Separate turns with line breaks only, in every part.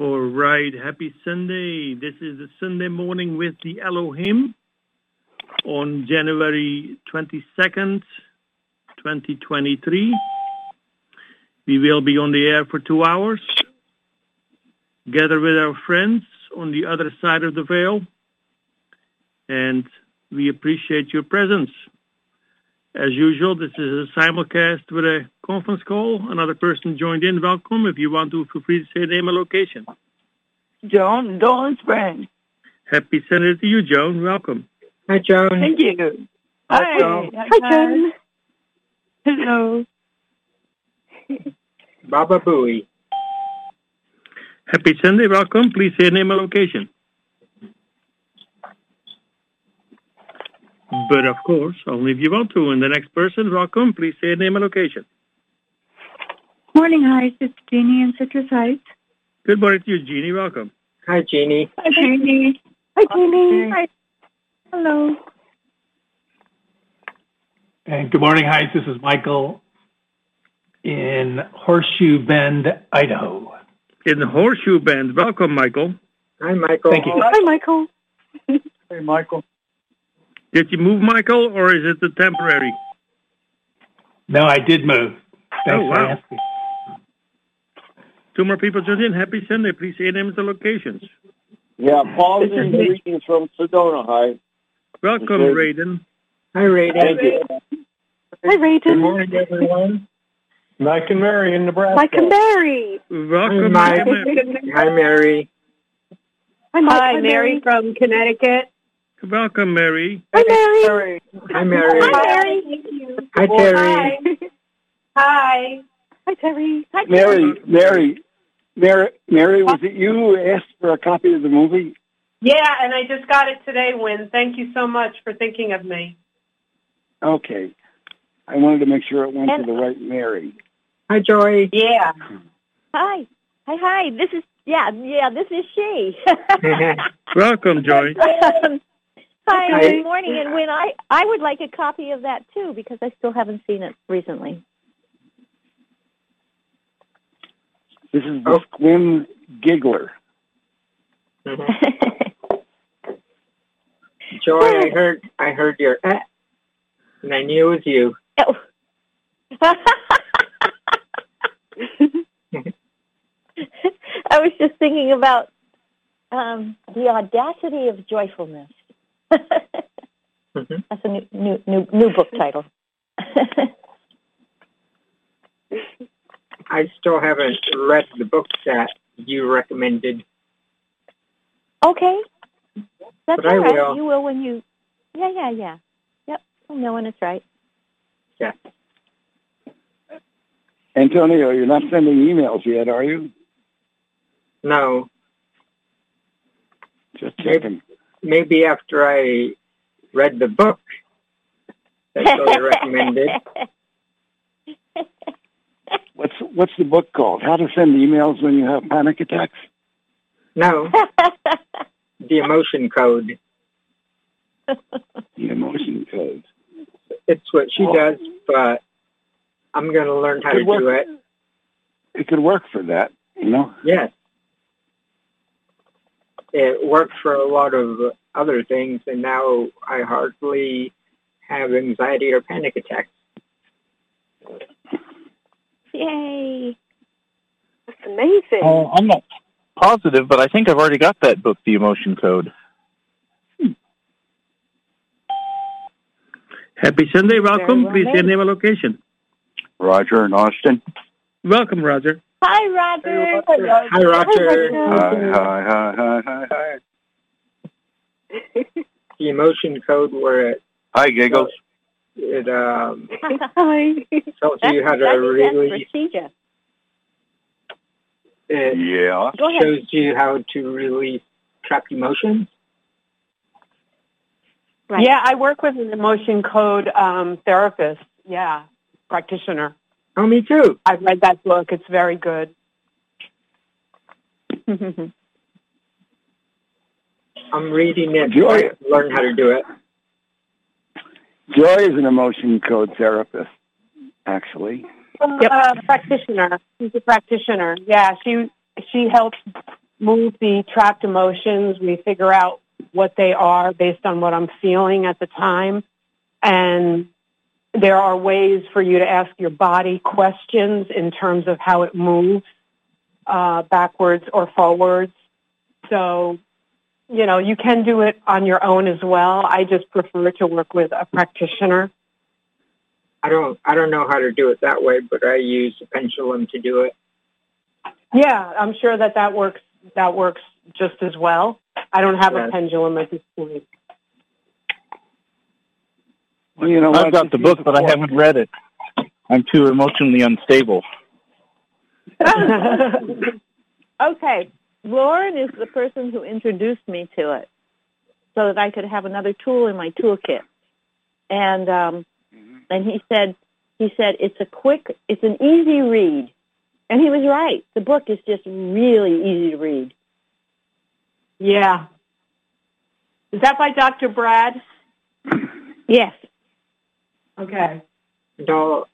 All right, happy Sunday. This is the Sunday morning with the Elohim on January 22nd, 2023. We will be on the air for two hours, gather with our friends on the other side of the veil, and we appreciate your presence. As usual, this is a simulcast with a conference call. Another person joined in. Welcome. If you want to, feel free to say name and location.
Joan, Dawn Spring.
Happy Sunday to you, Joan. Welcome.
Hi, Joan.
Thank you.
Hi, Joan.
Hi, Joan.
Hello. Baba Booey.
Happy Sunday. Welcome. Please say name and location. But of course, only if you want to. And the next person, welcome. Please say your name and location.
Morning, Heights. It's Jeannie in Citrus Heights.
Good morning to you, Jeannie. Welcome.
Hi, Jeannie.
Hi, Jeannie. Hi, Jeannie. Hi. Hello.
And good morning, Heights. This is Michael in Horseshoe Bend, Idaho.
In Horseshoe Bend. Welcome, Michael.
Hi, Michael.
Thank you.
Hi, Michael.
Hey, Michael.
Did you move, Michael, or is it the temporary?
No, I did move. Thanks
Oh,
for
wow.
asking.
Two more people joined in. Happy Sunday. Please say names and locations.
Yeah, Paul
This is
and greetings from Sedona. Hi.
Welcome, Raiden.
Hi, Raiden.
Thank you.
Hi,
Raiden.
Good
morning, everyone.
Mike and Mary in Nebraska.
Mike and Barry.
Welcome,
Hi,
Mike.
Mike. Hi, Mary.
Hi, Mike.
Hi, Mary from Connecticut.
Welcome, Mary.
Hi, Mary.
Hi, Mary.
Hi, Mary.
Hi, Terry.
Hi.
Hi, Terry. Hi,
Mary, Mary, Mary, Mary, was it you who asked for a copy of the movie?
Yeah, and I just got it today, Wynn. Thank you so much for thinking of me.
Okay. I wanted to make sure it went
And-
to the right Mary.
Hi, Joy.
Yeah.
Hi. Hi, hi. This is, yeah, yeah, this is she.
Welcome, Joy.
hi,
Hi.
good morning. And when I, I would like a copy of that too because I still haven't seen it recently.
This is the
Oh.
Sequim Giggler.
Joy, I heard, I heard your eh, and I knew it was you.
Oh. I was just thinking about um, the audacity of joyfulness.
Mhm.
That's a new, new, new, new book title.
I still haven't read the books that you recommended.
Okay. That's
But I
all right.
will.
You will when you. Yeah, yeah, yeah. Yep. I know when it's right.
Yeah.
Antonio, you're not sending emails yet, are you?
No,
Just checking.
Maybe after I read the book that Joy recommended.
What's what's the book called? How to send emails when you have panic attacks?
No, the emotion code.
The emotion code.
It's what she
Oh.
does, but I'm going to learn how to
work.
do it.
It could work for that, you know.
Yes. It worked for a lot of other things, and now I hardly have anxiety or panic attacks.
Yay.
That's amazing.
Uh, I'm not positive, but I think I've already got that book, The Emotion Code.
Happy Sunday. Welcome.
well
Please say
made.
name and location.
Roger in Austin.
Welcome, Roger.
Hi, Roger.
Hi, Roger.
Hi, hi, hi, hi, hi, hi.
The emotion code where it,
Hi, Giggles.
it um,
Hi.
tells
That's,
you how to
I that's
release,
procedure.
it
Yeah.
Go ahead.
shows you how to release trapped emotions.
Right.
Yeah, I work with an emotion code um, therapist. Yeah, practitioner.
Oh, me too.
I've read that book. It's very good.
I'm reading it
Joy-
learn how to do it.
Joy is an emotion code therapist, actually.
Uh, practitioner. She's a practitioner. Yeah, she she helps move the trapped emotions. We figure out what they are based on what I'm feeling at the time. And there are ways for you to ask your body questions in terms of how it moves uh, backwards or forwards. So, you know, you can do it on your own as well. I just prefer to work with a practitioner.
I don't I don't know how to do it that way, but I use a pendulum to do it.
Yeah, I'm sure that that works. That works just as well. I don't have
Yes.
a pendulum at this point.
Well, you know
I've got the book,
use
but I haven't read it. I'm too emotionally unstable.
Okay, Lauren is the person who introduced me to it, so that I could have another tool in my toolkit. And um, and he said he said it's a quick, it's an easy read, and he was right. The book is just really easy to read.
yeah. Is that by Dr. Brad?
Yes.
Okay.
And I'll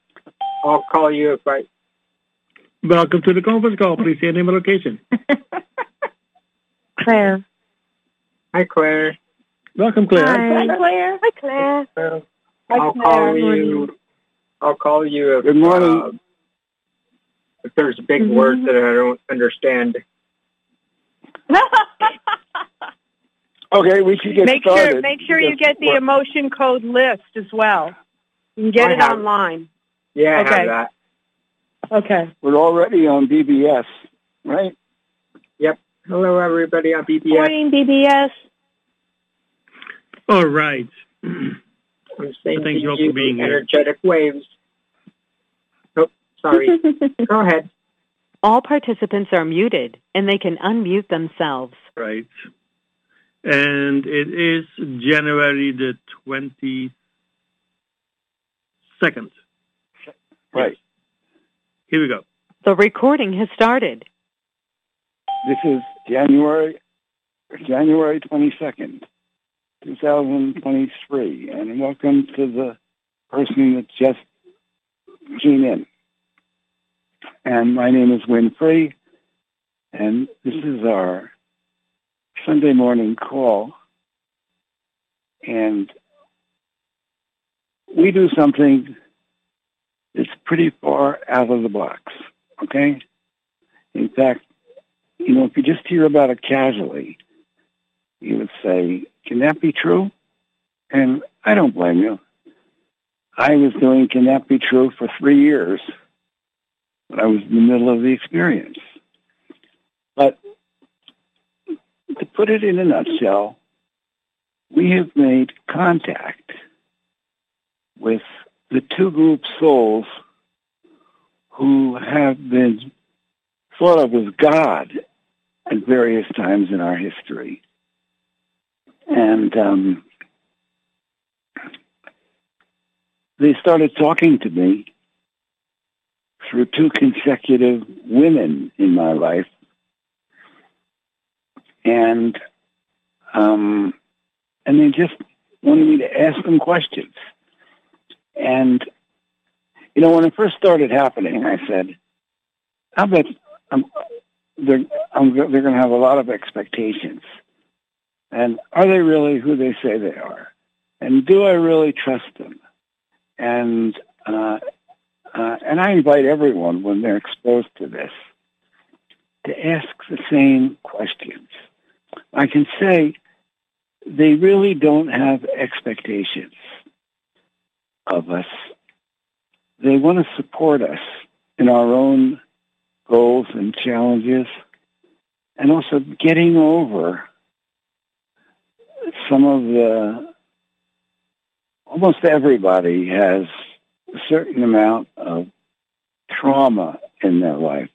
I'll call you if I
Welcome to the conference call. Please say your name and location.
Claire.
Hi Claire.
Welcome, Claire.
Hi.
Hi, Claire. Hi, Claire.
Well,
Hi,
I'll
Claire.
call you I'll call you if
Good morning.
uh, if there's big
Mhm.
words that I don't understand.
Okay, we should get
make
started.
sure make sure you get the emotion code list as well. You can get
I
it
have it.
online.
Yeah, I
Okay.
have that.
Okay.
We're already on BBS, right? Yep.
Hello everybody on BBS.
Morning, BBS.
All right.
I'm saying
Thank you all for being here.
energetic waves. Oh, sorry. Go ahead.
All participants are muted and they can unmute themselves.
Right. And it is January the 22nd.
Right.
Here we go.
The recording has started.
This is January January twenty second, two thousand twenty three, and welcome to the person that just came in. And my name is Wynn Free, and this is our Sunday morning call. And we do something that's pretty far out of the box, okay? In fact, you know, if you just hear about it casually, you would say, can that be true? And I don't blame you. I was doing Can That Be True for three years, but I was in the middle of the experience. But to put it in a nutshell, we have made contact with the two group souls who have been thought of as God at various times in our history. And um, they started talking to me through two consecutive women in my life. And um, and they just wanted me to ask them questions. And you know, when it first started happening, I said, "I bet I'm, they're I'm, they're going to have a lot of expectations, and are they really who they say they are? And do I really trust them? And uh, uh, and I invite everyone when they're exposed to this to ask the same questions. I can say they really don't have expectations of us. They want to support us in our own goals and challenges, and also getting over some of the. Almost everybody has a certain amount of trauma in their life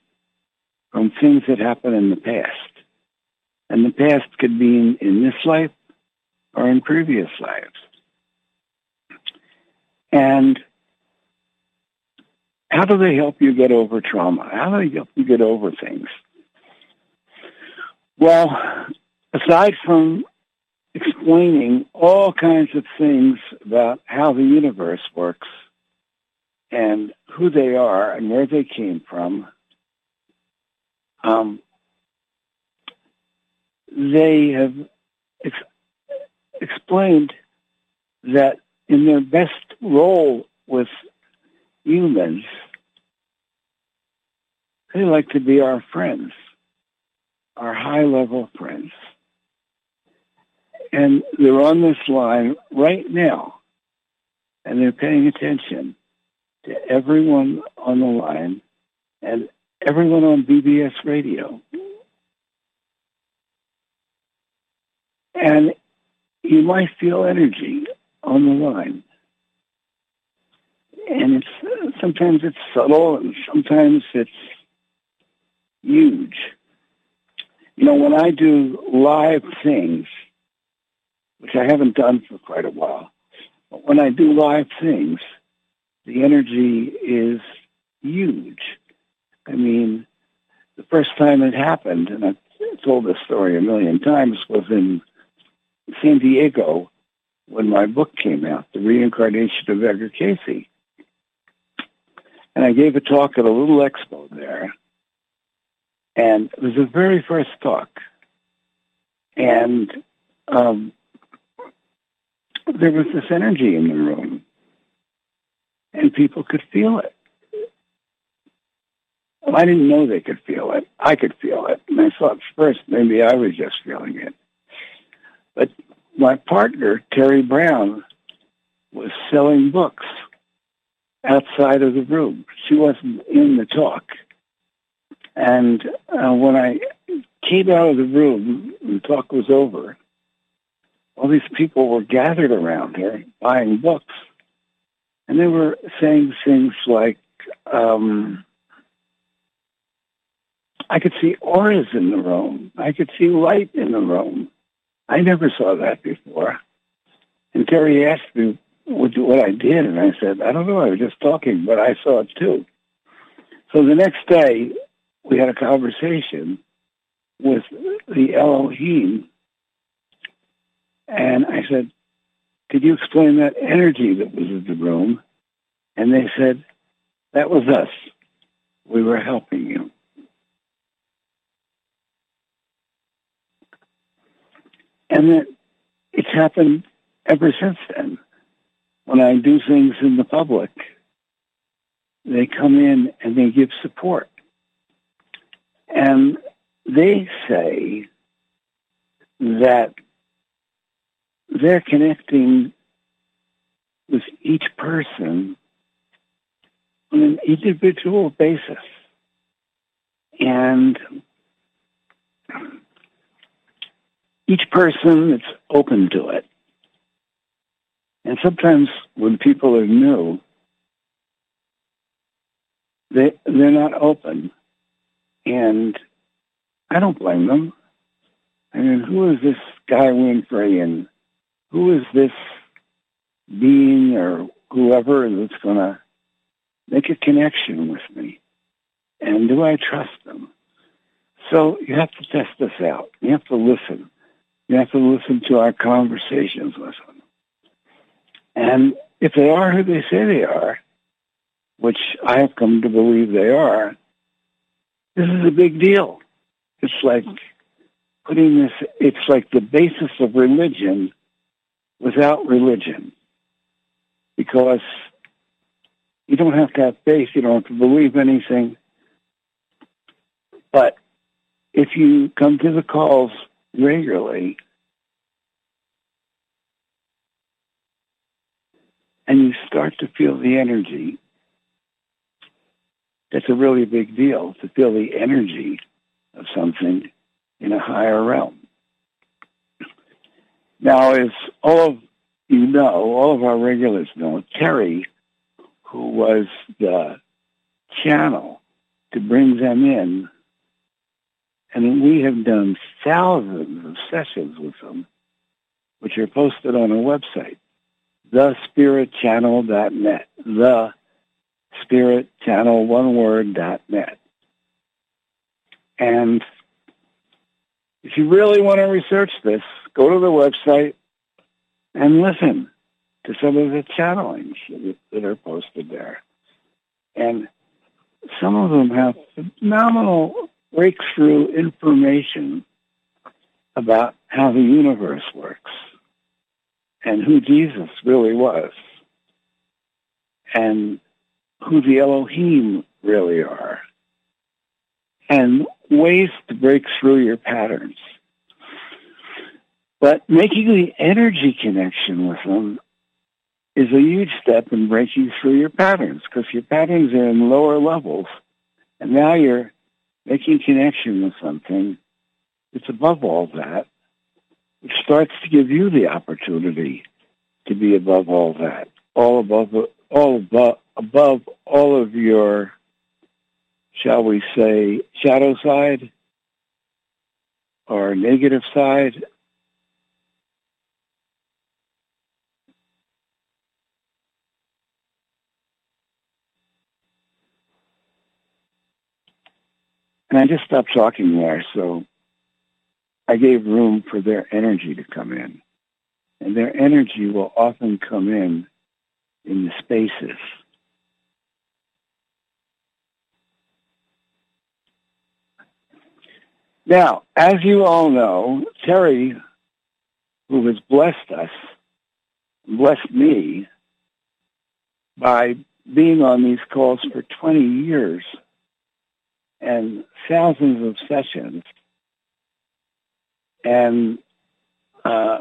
from things that happened in the past. And the past could be in, in this life or in previous lives. And how do they help you get over trauma? How do they help you get over things? Well, aside from explaining all kinds of things about how the universe works and who they are and where they came from, um, they have ex- explained that in their best role with humans, they like to be our friends, our high level friends. And they're on this line right now, and they're paying attention to everyone on the line and everyone on BBS radio. And you might feel energy on the line. And it's sometimes it's subtle and sometimes it's huge. You know, when I do live things, which I haven't done for quite a while, but when I do live things, the energy is huge. I mean, the first time it happened, and I've told this story a million times, was in San Diego when my book came out, The Reincarnation of Edgar Cayce. And I gave a talk at a little expo there. And it was the very first talk. And um, there was this energy in the room. And people could feel it. Well, I didn't know they could feel it. I could feel it. And I thought first maybe I was just feeling it. But my partner, Terry Brown, was selling books outside of the room. She wasn't in the talk. And uh, when I came out of the room, the talk was over, all these people were gathered around her buying books. And they were saying things like, um, I could see auras in the room. I could see light in the room. I never saw that before. And Terry asked me what, I did, and I said, I don't know, I was just talking, but I saw it too. So the next day, we had a conversation with the Elohim, and I said, could you explain that energy that was in the room? And they said, that was us. We were helping you. And that it's happened ever since then. When I do things in the public, they come in and they give support. And they say that they're connecting with each person on an individual basis. And each person that's open to it. And sometimes when people are new, they they're not open. And I don't blame them. I mean, who is this guy Wynn Free and who is this being or whoever that's going to make a connection with me? And do I trust them? So you have to test this out. You have to listen. You have to listen to our conversations with them. And if they are who they say they are, which I have come to believe they are, this is a big deal. It's like putting this, it's like the basis of religion without religion. Because you don't have to have faith, you don't have to believe anything. But if you come to the calls regularly, and you start to feel the energy, that's a really big deal to feel the energy of something in a higher realm. Now, as all of you know, all of our regulars know, Terry, who was the channel to bring them in and we have done thousands of sessions with them, which are posted on our website, thespiritchannel.net, the spirit channel, one word, dot net. And if you really want to research this, go to the website and listen to some of the channelings that are posted there. And some of them have phenomenal breakthrough information about how the universe works and who Jesus really was and who the Elohim really are and ways to break through your patterns. But making the energy connection with them is a huge step in breaking through your patterns because your patterns are in lower levels. And now you're making connection with something that's above all that, which starts to give you the opportunity to be above all that, all above, all above, above all of your, shall we say, shadow side or negative side. And I just stopped talking there, so I gave room for their energy to come in. And their energy will often come in in the spaces. Now, as you all know, Terry, who has blessed us, blessed me by being on these calls for 20 years, and thousands of sessions and uh,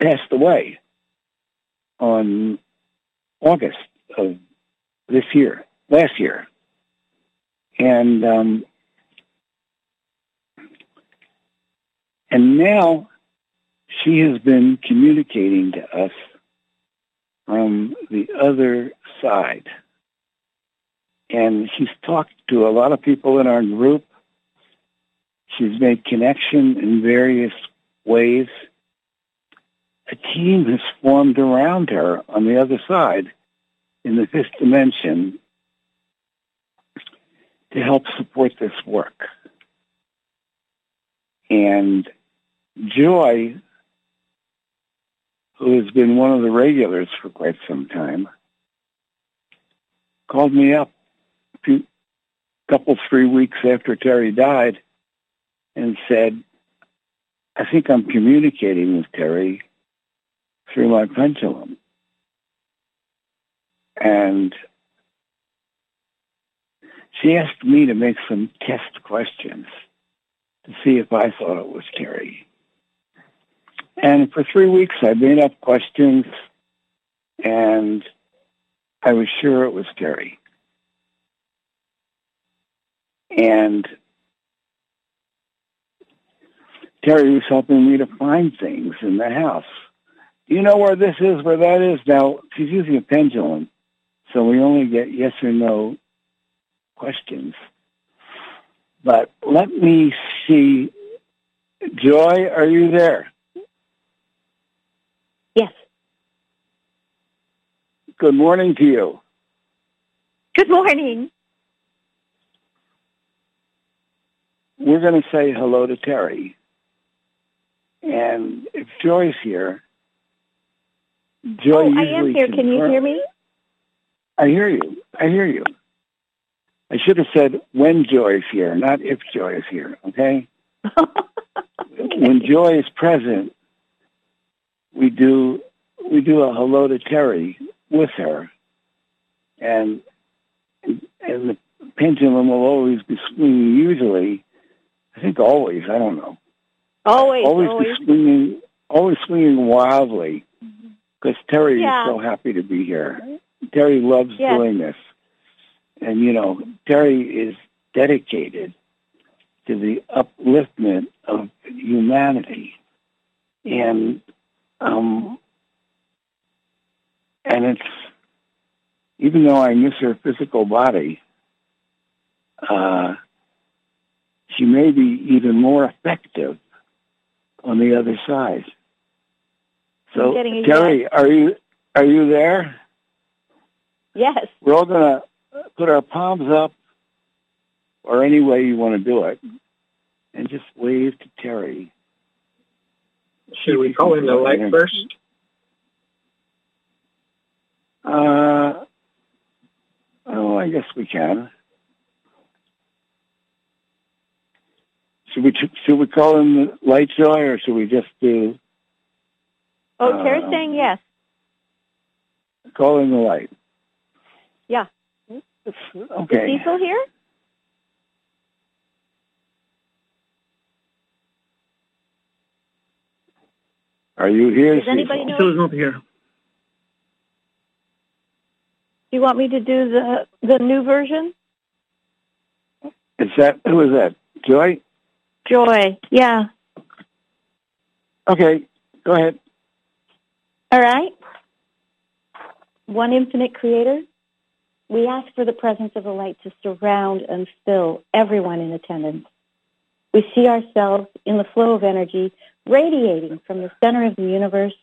passed away on August of this year, last year. And um, and now she has been communicating to us from the other side. And she's talked to a lot of people in our group. She's made connection in various ways. A team has formed around her on the other side in the fifth dimension to help support this work. And Joy, who has been one of the regulars for quite some time, called me up a couple, three weeks after Terry died and said, I think I'm communicating with Terry through my pendulum. And she asked me to make some test questions to see if I thought it was Terry. And for three weeks, I made up questions, and I was sure it was Terry. And Terry was helping me to find things in the house. Do you know where this is, where that is? Now, she's using a pendulum, so we only get yes or no questions. But let me see. Joy, are you there?
Yes.
Good morning to you.
Good morning.
we're going to say hello to Terry. And if Joy's here, Joy
oh, I am here. Can you hear me?
I hear you. I hear you. I should have said when Joy is here, not if Joy is here. Okay. okay. When Joy is present, we do we do a hello to Terry with her, and and the pendulum will always be swinging usually I think always. I don't know.
Always,
always,
always.
swinging, always swinging wildly. Because Terry
yeah.
is so happy to be here. Terry loves
yes.
doing this, and you know, Terry is dedicated to the upliftment of humanity, and um, and it's even though I miss her physical body. Uh, she may be even more effective on the other side. So, Terry,
yes.
are you are you there?
Yes.
We're all going to put our palms up, or any way you want to do it, and just wave to Terry.
Should we call in the light first?
Uh, oh, I guess we can. Should we should we call him the light joy, or should we just do
Oh, Terry's
Um,
saying yes.
call him the light?
Yeah. Is
Okay.
Cecil here?
Are you here?
Does anybody
Cecil?
know?
Still is not here.
Do you want me to do the the new version?
Is that who is that? Joy?
Joy. Yeah.
Okay, go ahead.
All right. One infinite creator, we ask for the presence of the light to surround and fill everyone in attendance. We see ourselves in the flow of energy radiating from the center of the universe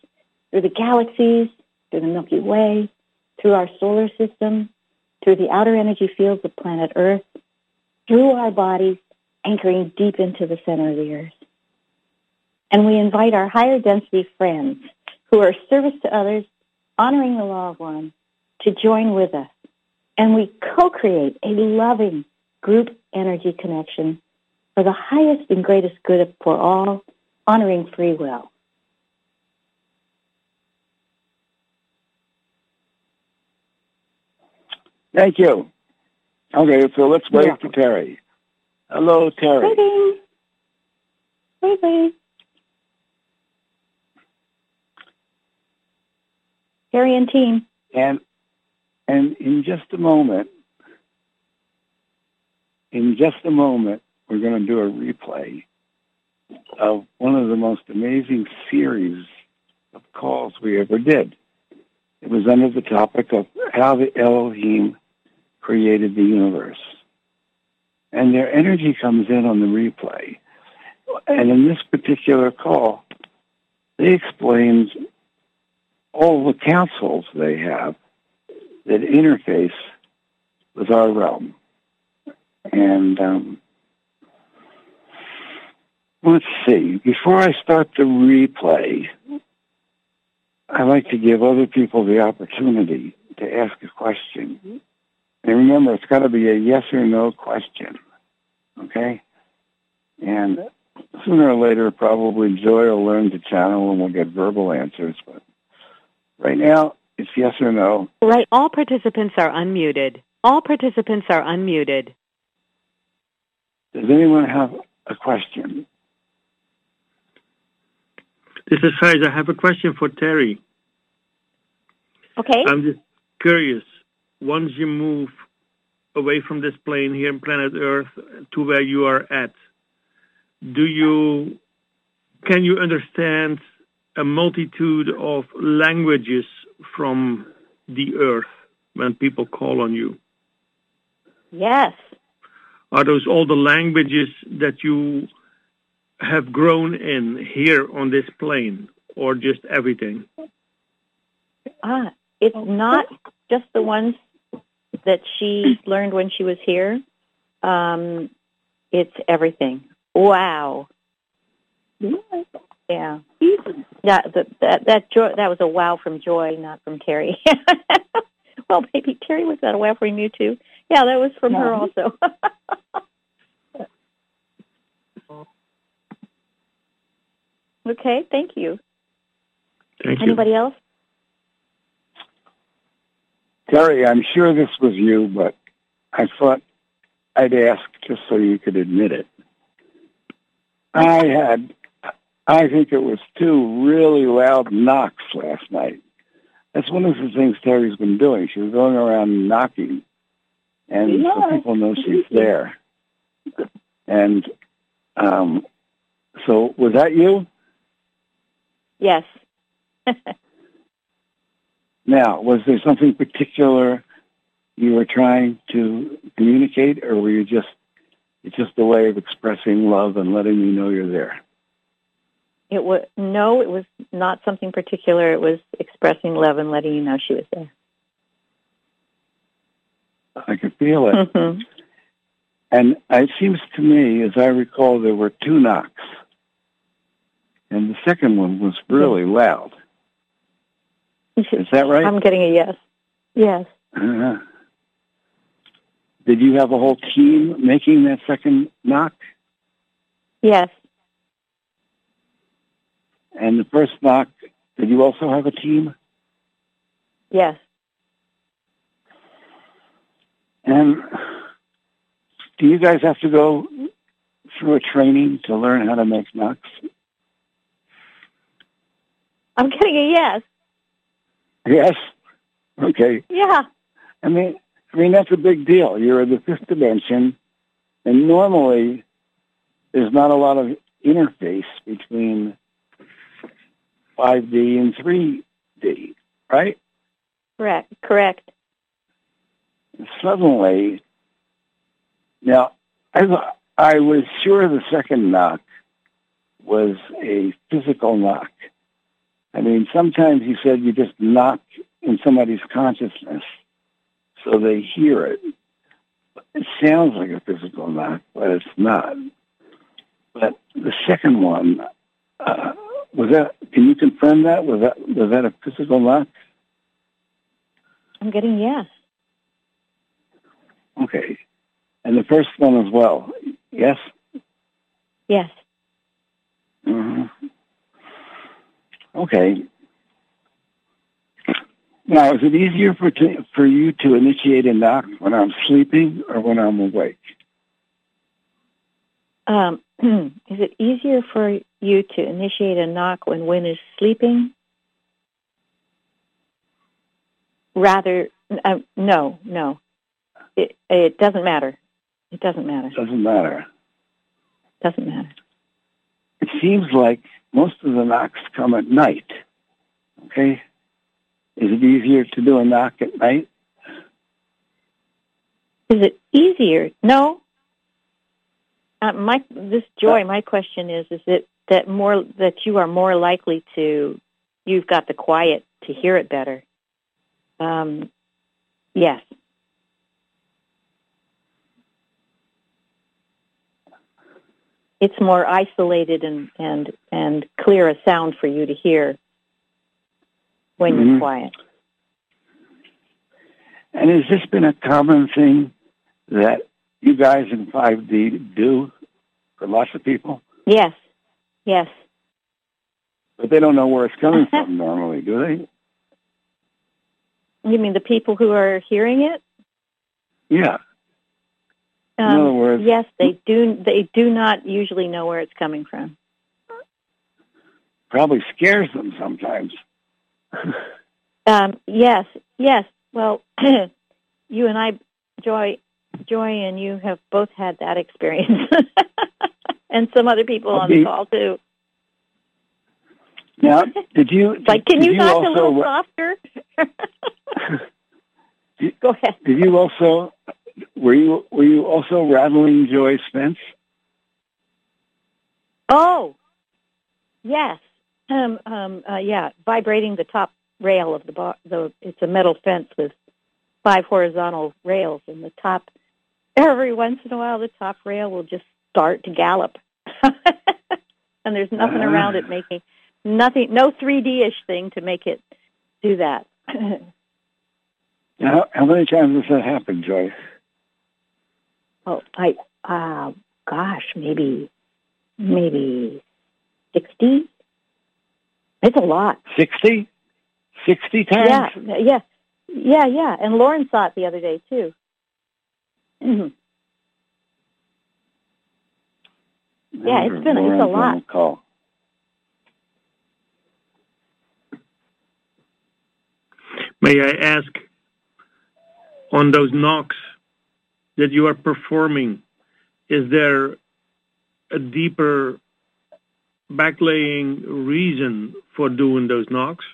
through the galaxies, through the Milky Way, through our solar system, through the outer energy fields of planet Earth, through our bodies, anchoring deep into the center of the Earth. And we invite our higher density friends who are service to others, honoring the law of one, to join with us. And we co-create a loving group energy connection for the highest and greatest good for all, honoring free will.
Thank you. Okay, so let's wait
Yeah.
for Terry. Hello, Terry.
Waiting. Waiting. Harry and team.
And and in just a moment, in just a moment, we're going to do a replay of one of the most amazing series of calls we ever did. It was under the topic of how the Elohim created the universe. And their energy comes in on the replay. And in this particular call, they explained all the councils they have that interface with our realm. And um, let's see, before I start the replay, I like to give other people the opportunity to ask a question. And remember, it's got to be a yes or no question, okay? And sooner or later, probably Joy will learn to channel and we'll get verbal answers. But right now, it's yes or no.
Right. All participants are unmuted. All participants are unmuted.
Does anyone have a question?
This is Gijs. I have a question for Terry.
Okay.
I'm just curious. Once you move away from this plane here in planet Earth to where you are at, do you can you understand a multitude of languages from the Earth when people call on you?
Yes.
Are those all the languages that you have grown in here on this plane, or just everything?
Ah, it's not just the ones that she learned when she was here. Um, it's everything. Wow. Yeah. That that that that, joy, that was a wow from Joy, not from Terry. well, maybe Terry was that a wow from you too. Yeah, that was from her also. okay, thank you.
Thank you.
Anybody else?
Terry, I'm sure this was you, but I thought I'd ask just so you could admit it. I had, I think it was two really loud knocks last night. That's one of the things Terry's been doing. She was going around knocking, and so people know she's there. And um, so, was that you?
Yes.
Now, was there something particular you were trying to communicate, or were you just it's just a way of expressing love and letting me know you're there?
It was no, it was not something particular. It was expressing love and letting you know she was there.
I could feel it.
Mhm.
And it seems to me, as I recall, there were two knocks, and the second one was really loud. Is that right?
I'm getting a yes. Yes.
Uh-huh. Did you have a whole team making that second knock?
Yes.
And the first knock, did you also have a team?
Yes.
And do you guys have to go through a training to learn how to make knocks?
I'm getting a yes.
Yes. Okay.
Yeah.
I mean, I mean that's a big deal. You're in the fifth dimension, and normally there's not a lot of interface between 5D and 3D, right?
Correct. Correct.
Suddenly, now I I was sure the second knock was a physical knock. I mean, sometimes he said you just knock in somebody's consciousness so they hear it. It sounds like a physical knock, but it's not. But the second one, uh, was that, can you confirm that? Was that, was that a physical knock?
I'm getting yes.
Okay. And the first one as well. Yes?
Yes.
hmm Okay. Now, is it easier for to, for you to initiate a knock when I'm sleeping or when I'm awake?
Um, is it easier for you to initiate a knock when Wynn is sleeping? Rather, uh, no, no. It, it doesn't matter. It doesn't matter.
Doesn't matter.
Doesn't matter.
It seems like most of the knocks come at night. Okay? Is it easier to do a knock at night?
Is it easier? No. Uh, my this joy. My question is: Is it that more that you are more likely to? You've got the quiet to hear it better. Um, yes. It's more isolated and and and clear a sound for you to hear when
Mhm.
you're quiet.
And has this been a common thing that you guys in 5D do for lots of people?
Yes. Yes.
But they don't know where it's coming from normally, do they?
You mean the people who are hearing it?
Yeah.
Um,
In other words-
yes, they do. They do not usually know where it's coming from.
Probably scares them sometimes.
Um, yes, yes. Well, you and I, Joy, Joy, and you have both had that experience, and some other people on the call too.
Now, did you?
It's like, can
did
you, talk
also,
a little softer? Go ahead.
Did you also? Were you were you also rattling Joy Spence?
Oh, yes. Um, um, uh, yeah, vibrating the top rail of the bar. The it's a metal fence with five horizontal rails, and the top. Every once in a while, the top rail will just start to gallop, and there's nothing
Uh-huh.
around it making nothing, no 3D ish thing to make it do that.
How, how many times has that happened, Joy?
Oh, I, uh, gosh, maybe, maybe sixty. It's a lot.
Sixty? Sixty times?
Yeah, yeah, yeah, yeah. And Lauren saw it the other day too. Mhm. Yeah, it's been- it's a lot.
the Call.
May I ask, on those knocks that you are performing, is there a deeper backlaying reason for doing those knocks?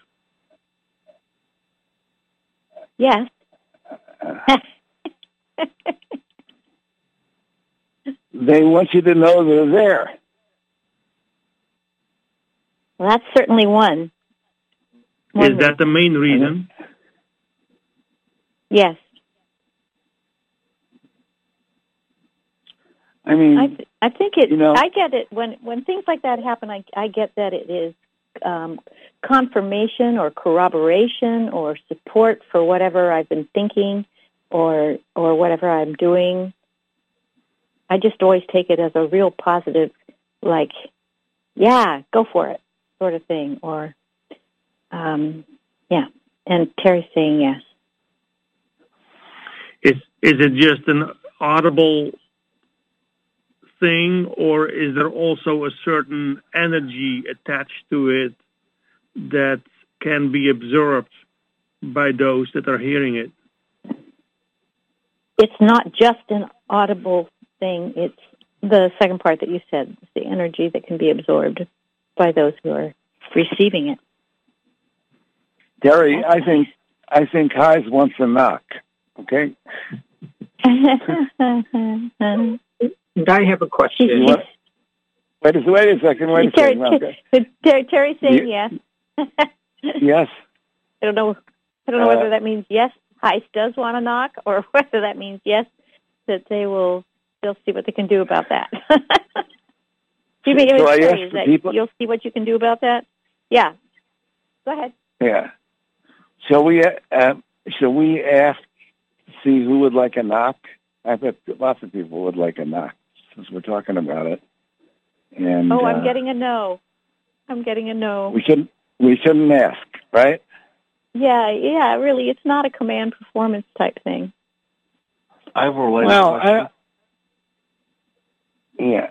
Yes.
They want you to know they're there.
Well, that's certainly one. One
Is that the main reason?
Yes.
I mean,
I th- I think it.
You know-
I get it when when things like that happen. I I get that it is um, confirmation or corroboration or support for whatever I've been thinking or or whatever I'm doing. I just always take it as a real positive like, yeah, go for it, sort of thing, or, um, yeah. And Terry's saying yes.
Is is it just an audible thing, or is there also a certain energy attached to it that can be absorbed by those that are hearing it?
It's not just an audible thing. It's the second part that you said. It's the energy that can be absorbed by those who are receiving it.
Terry, I think I think Heise wants a knock. Okay.
And I have a question.
What? Wait a wait a second. Wait a
Terry,
second. Okay.
Terry, Terry, saying
Yeah.
yes.
Yes.
I don't know. I don't know
Uh,
whether that means yes, Heist does want to knock, or whether that means yes, that they will. They'll see what they can do about that. do you mean
So I
Terry,
asked
is
the
that
people-
you'll see what you can do about that? Yeah. Go ahead.
Yeah. Shall we? Uh, shall we ask? See who would like a knock? I bet lots of people would like a knock since we're talking about it. And
oh,
uh,
I'm getting a no. I'm getting a no.
we shouldn't. We shouldn't ask, right?
Yeah, yeah. Really, it's not a command performance type thing.
I have a related
Well,
question.
Yeah.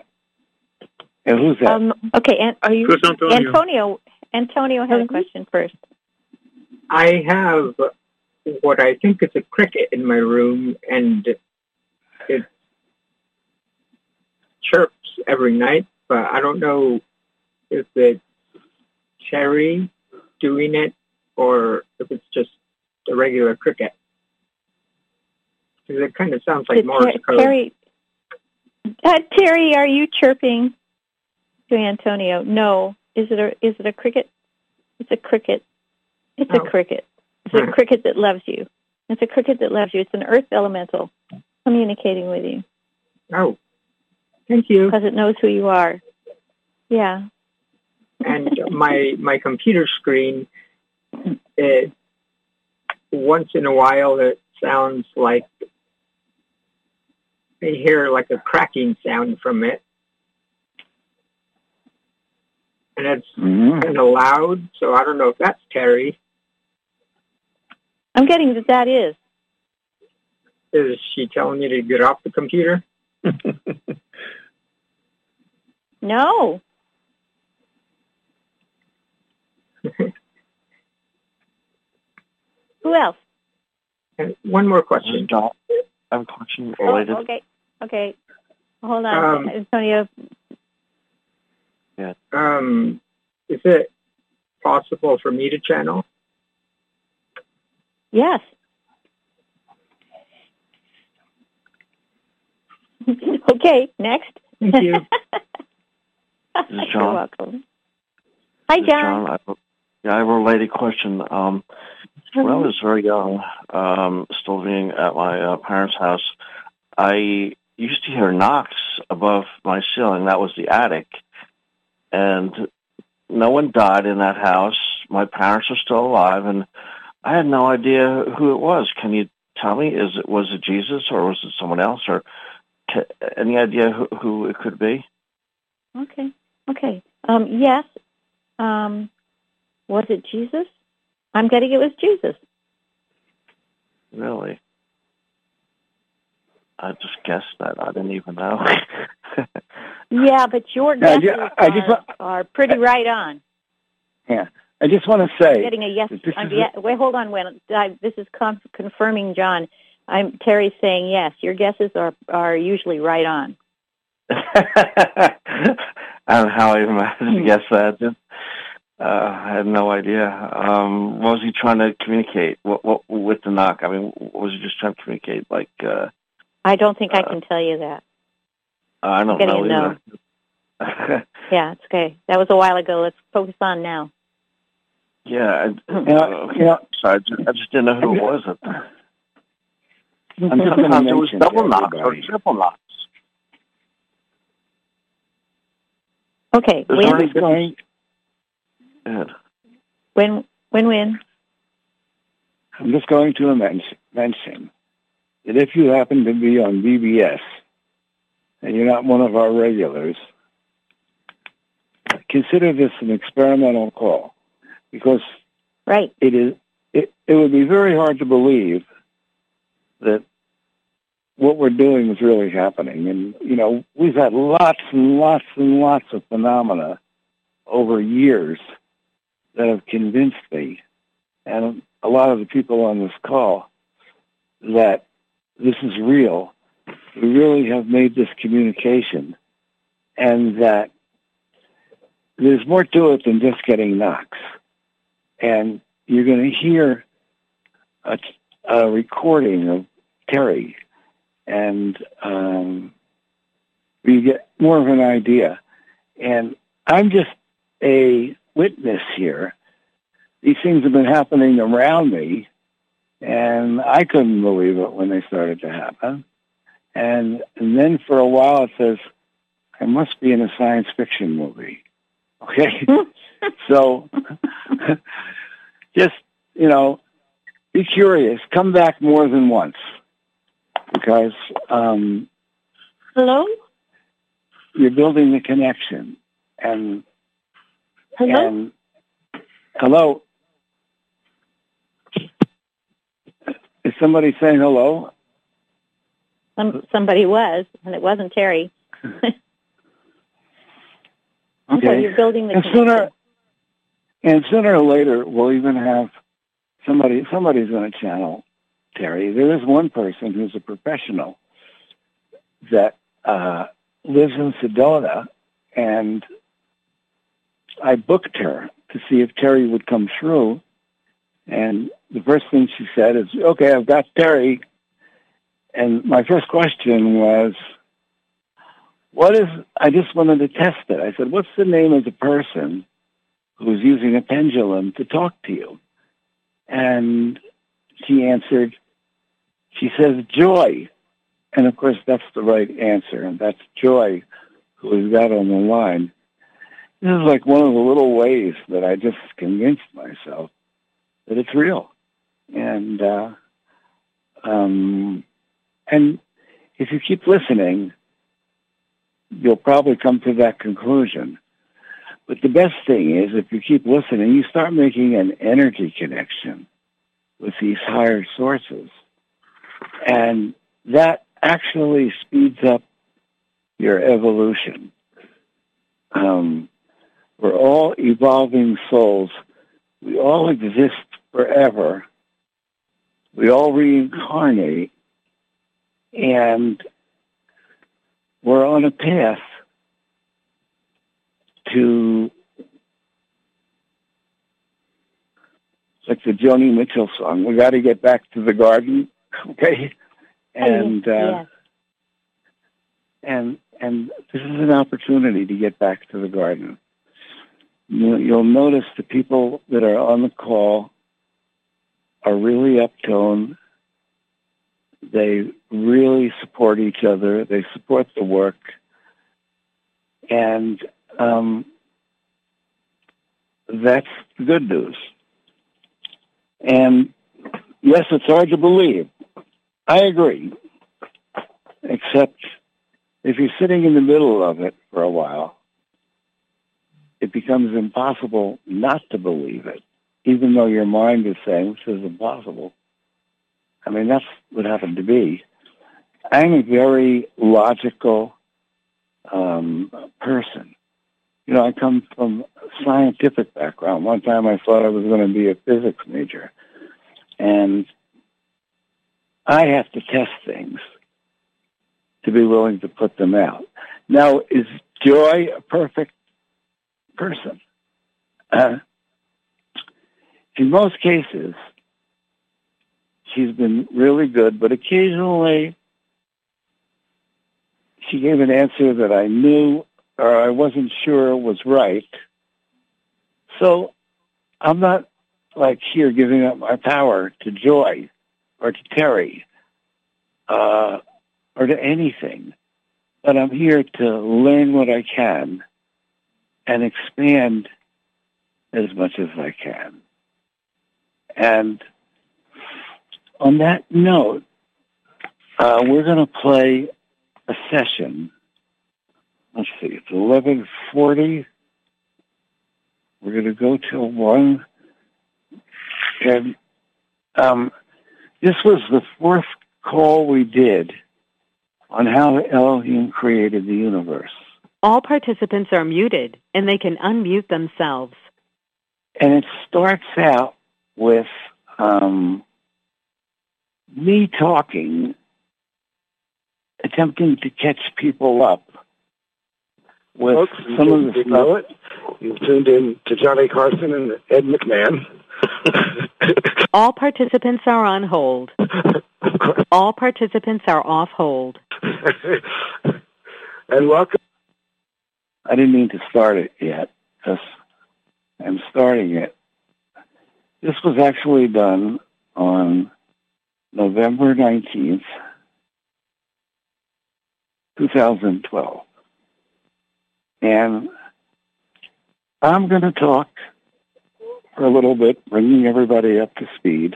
And who's that?
Um, okay, and are you
Chris Antonio.
Antonio? Antonio had a question first.
I have what I think is a cricket in my room, and it chirps every night, but I don't know if it's Cherry doing it or if it's just a regular cricket. Because it kind of sounds like
Did
Morse
Ter-
code.
Terry, uh, Terry, are you chirping to Antonio? No. Is it a is it a cricket? It's a cricket. It's
Oh.
a cricket. It's a cricket that loves you. It's a cricket that loves you. It's an earth elemental communicating with you
Oh, thank you.
because it knows who you are. Yeah.
and my my computer screen it once in a while it sounds like I hear like a cracking sound from it and it's
Mhm.
kind of loud so I don't know if that's Terry
I'm getting that that is.
is she telling you to get off the computer
No. Who else?
and one more question
John. I have a question
Oh,
related.
okay. Okay. Hold on,
Um,
Antonio.
um is it possible for me to channel
Yes. okay, next.
thank you
This is
You're
John.
welcome. Hi,
is
John.
I have a, yeah, I have a related question. Um, when I was very young, um, still living at my uh, parents' house, I used to hear knocks above my ceiling. That was the attic, and no one died in that house. My parents are still alive, and I had no idea who it was. Can you tell me? Is it was it Jesus or was it someone else, or ca any idea who, who it could be?
Okay. Okay. Um, yes. Um, was it Jesus? I'm getting it was Jesus.
Really? I just guessed that. I didn't even know.
Yeah, but your
Yeah,
guesses
yeah, I just
are,
wa-
are pretty right on.
Yeah. I just want to say.
I'm
say.
getting a yes. I'm,
is a-
yeah, wait, hold on. When I, this is con- confirming, John. I'm Terry's saying yes. Your guesses are are usually right on.
I don't know how I even managed to guess that. Just, uh, I had no idea. Um, what was he trying to communicate? What, what with the knock? I mean, was he just trying to communicate? Like, uh,
I don't think I
Uh,
can tell you that.
I don't
getting
know either.
Yeah, it's okay. That was a while ago. Let's focus on now.
yeah, I,
You know, you know,
sorry, I just, I just didn't know who it was.
I'm
And
just going to
sometimes it was double knocks or triple knocks.
Okay. Wynn,
there any
I'm just going,
Good.
win, win, win.
I'm just going to mention, mention that if you happen to be on BBS and you're not one of our regulars, consider this an experimental call because
right.
it is it, it would be very hard to believe that what we're doing is really happening. And, you know, we've had lots and lots and lots of phenomena over years that have convinced me and a lot of the people on this call that this is real. We really have made this communication and that there's more to it than just getting knocks. And you're going to hear a, a recording of Terry and um, you get more of an idea. And I'm just a witness here. These things have been happening around me, and I couldn't believe it when they started to happen. And, and then for a while it says, I must be in a science fiction movie. Okay? so just, you know, be curious. Come back more than once. Because um,
Hello?
you're building the connection. And
Hello?
and hello. Is somebody saying hello?
Some, somebody was, and it wasn't Terry. So you're building the
and
connection.
sooner and sooner or later we'll even have somebody somebody's going to channel There is one person who's a professional that uh, lives in Sedona, and I booked her to see if Terry would come through. And the first thing she said is, "Okay, I've got Terry." And my first question was, what is, I just wanted to test it. I said, what's the name of the person who's using a pendulum to talk to you? And she answered, she says, Joy. And of course, that's the right answer. And that's Joy, who we've got on the line. This is like one of the little ways that I just convinced myself that it's real. And, uh, um, and if you keep listening, you'll probably come to that conclusion. But the best thing is if you keep listening, you start making an energy connection with these higher sources. And that actually speeds up your evolution. Um, we're all evolving souls. We all exist forever. We all reincarnate. And we're on a path to like the Joni Mitchell song. We got to get back to the garden, okay? And uh,
yes.
and and this is an opportunity to get back to the garden. You, you'll notice the people that are on the call are really uptone. They really support each other. They support the work, and um, that's the good news. And yes, it's hard to believe. I agree. Except if you're sitting in the middle of it for a while, it becomes impossible not to believe it, even though your mind is saying this is impossible. I mean, that's what happened to me. I'm a very logical um, person. You know, I come from a scientific background. One time I thought I was going to be a physics major. And I have to test things to be willing to put them out. Now, is Joy a perfect person? Uh, in most cases, she's been really good, but occasionally she gave an answer that I knew or I wasn't sure was right. So I'm not like here giving up my power to Joy or to Terry uh, or to anything, but I'm here to learn what I can and expand as much as I can. And on that note, uh, we're going to play a session. Let's see, it's 1140. We're going to go till one. And um, this was the fourth call we did on how Elohim created the universe.
All participants are muted and they can unmute themselves.
And it starts out with um, me talking, attempting to catch people up with
Folks, in
some
case
of
you
the stuff.
know it, you've tuned in to Johnny Carson and Ed McMahon.
All participants are on hold. All participants are off hold.
and welcome.
I didn't mean to start it yet because I'm starting it. This was actually done on November 19th, 2012. And I'm going to talk for a little bit, bringing everybody up to speed.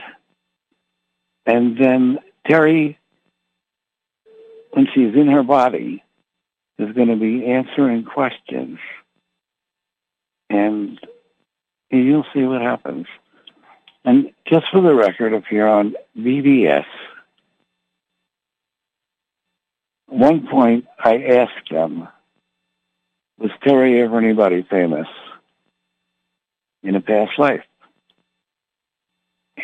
And then Terry, when she's in her body, is going to be answering questions. And you'll see what happens. And just for the record, if you're on BBS, one point I asked them, was Terry ever anybody famous in a past life?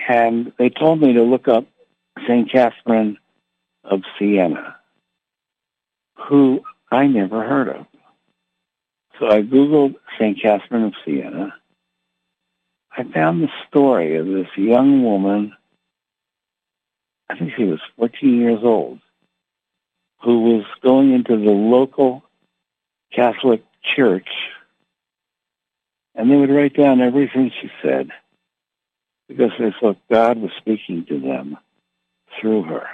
And they told me to look up St. Catherine of Siena, who I never heard of. So I Googled St. Catherine of Siena. I found the story of this young woman, I think she was 14 years old, who was going into the local Catholic church, and they would write down everything she said because they thought God was speaking to them through her.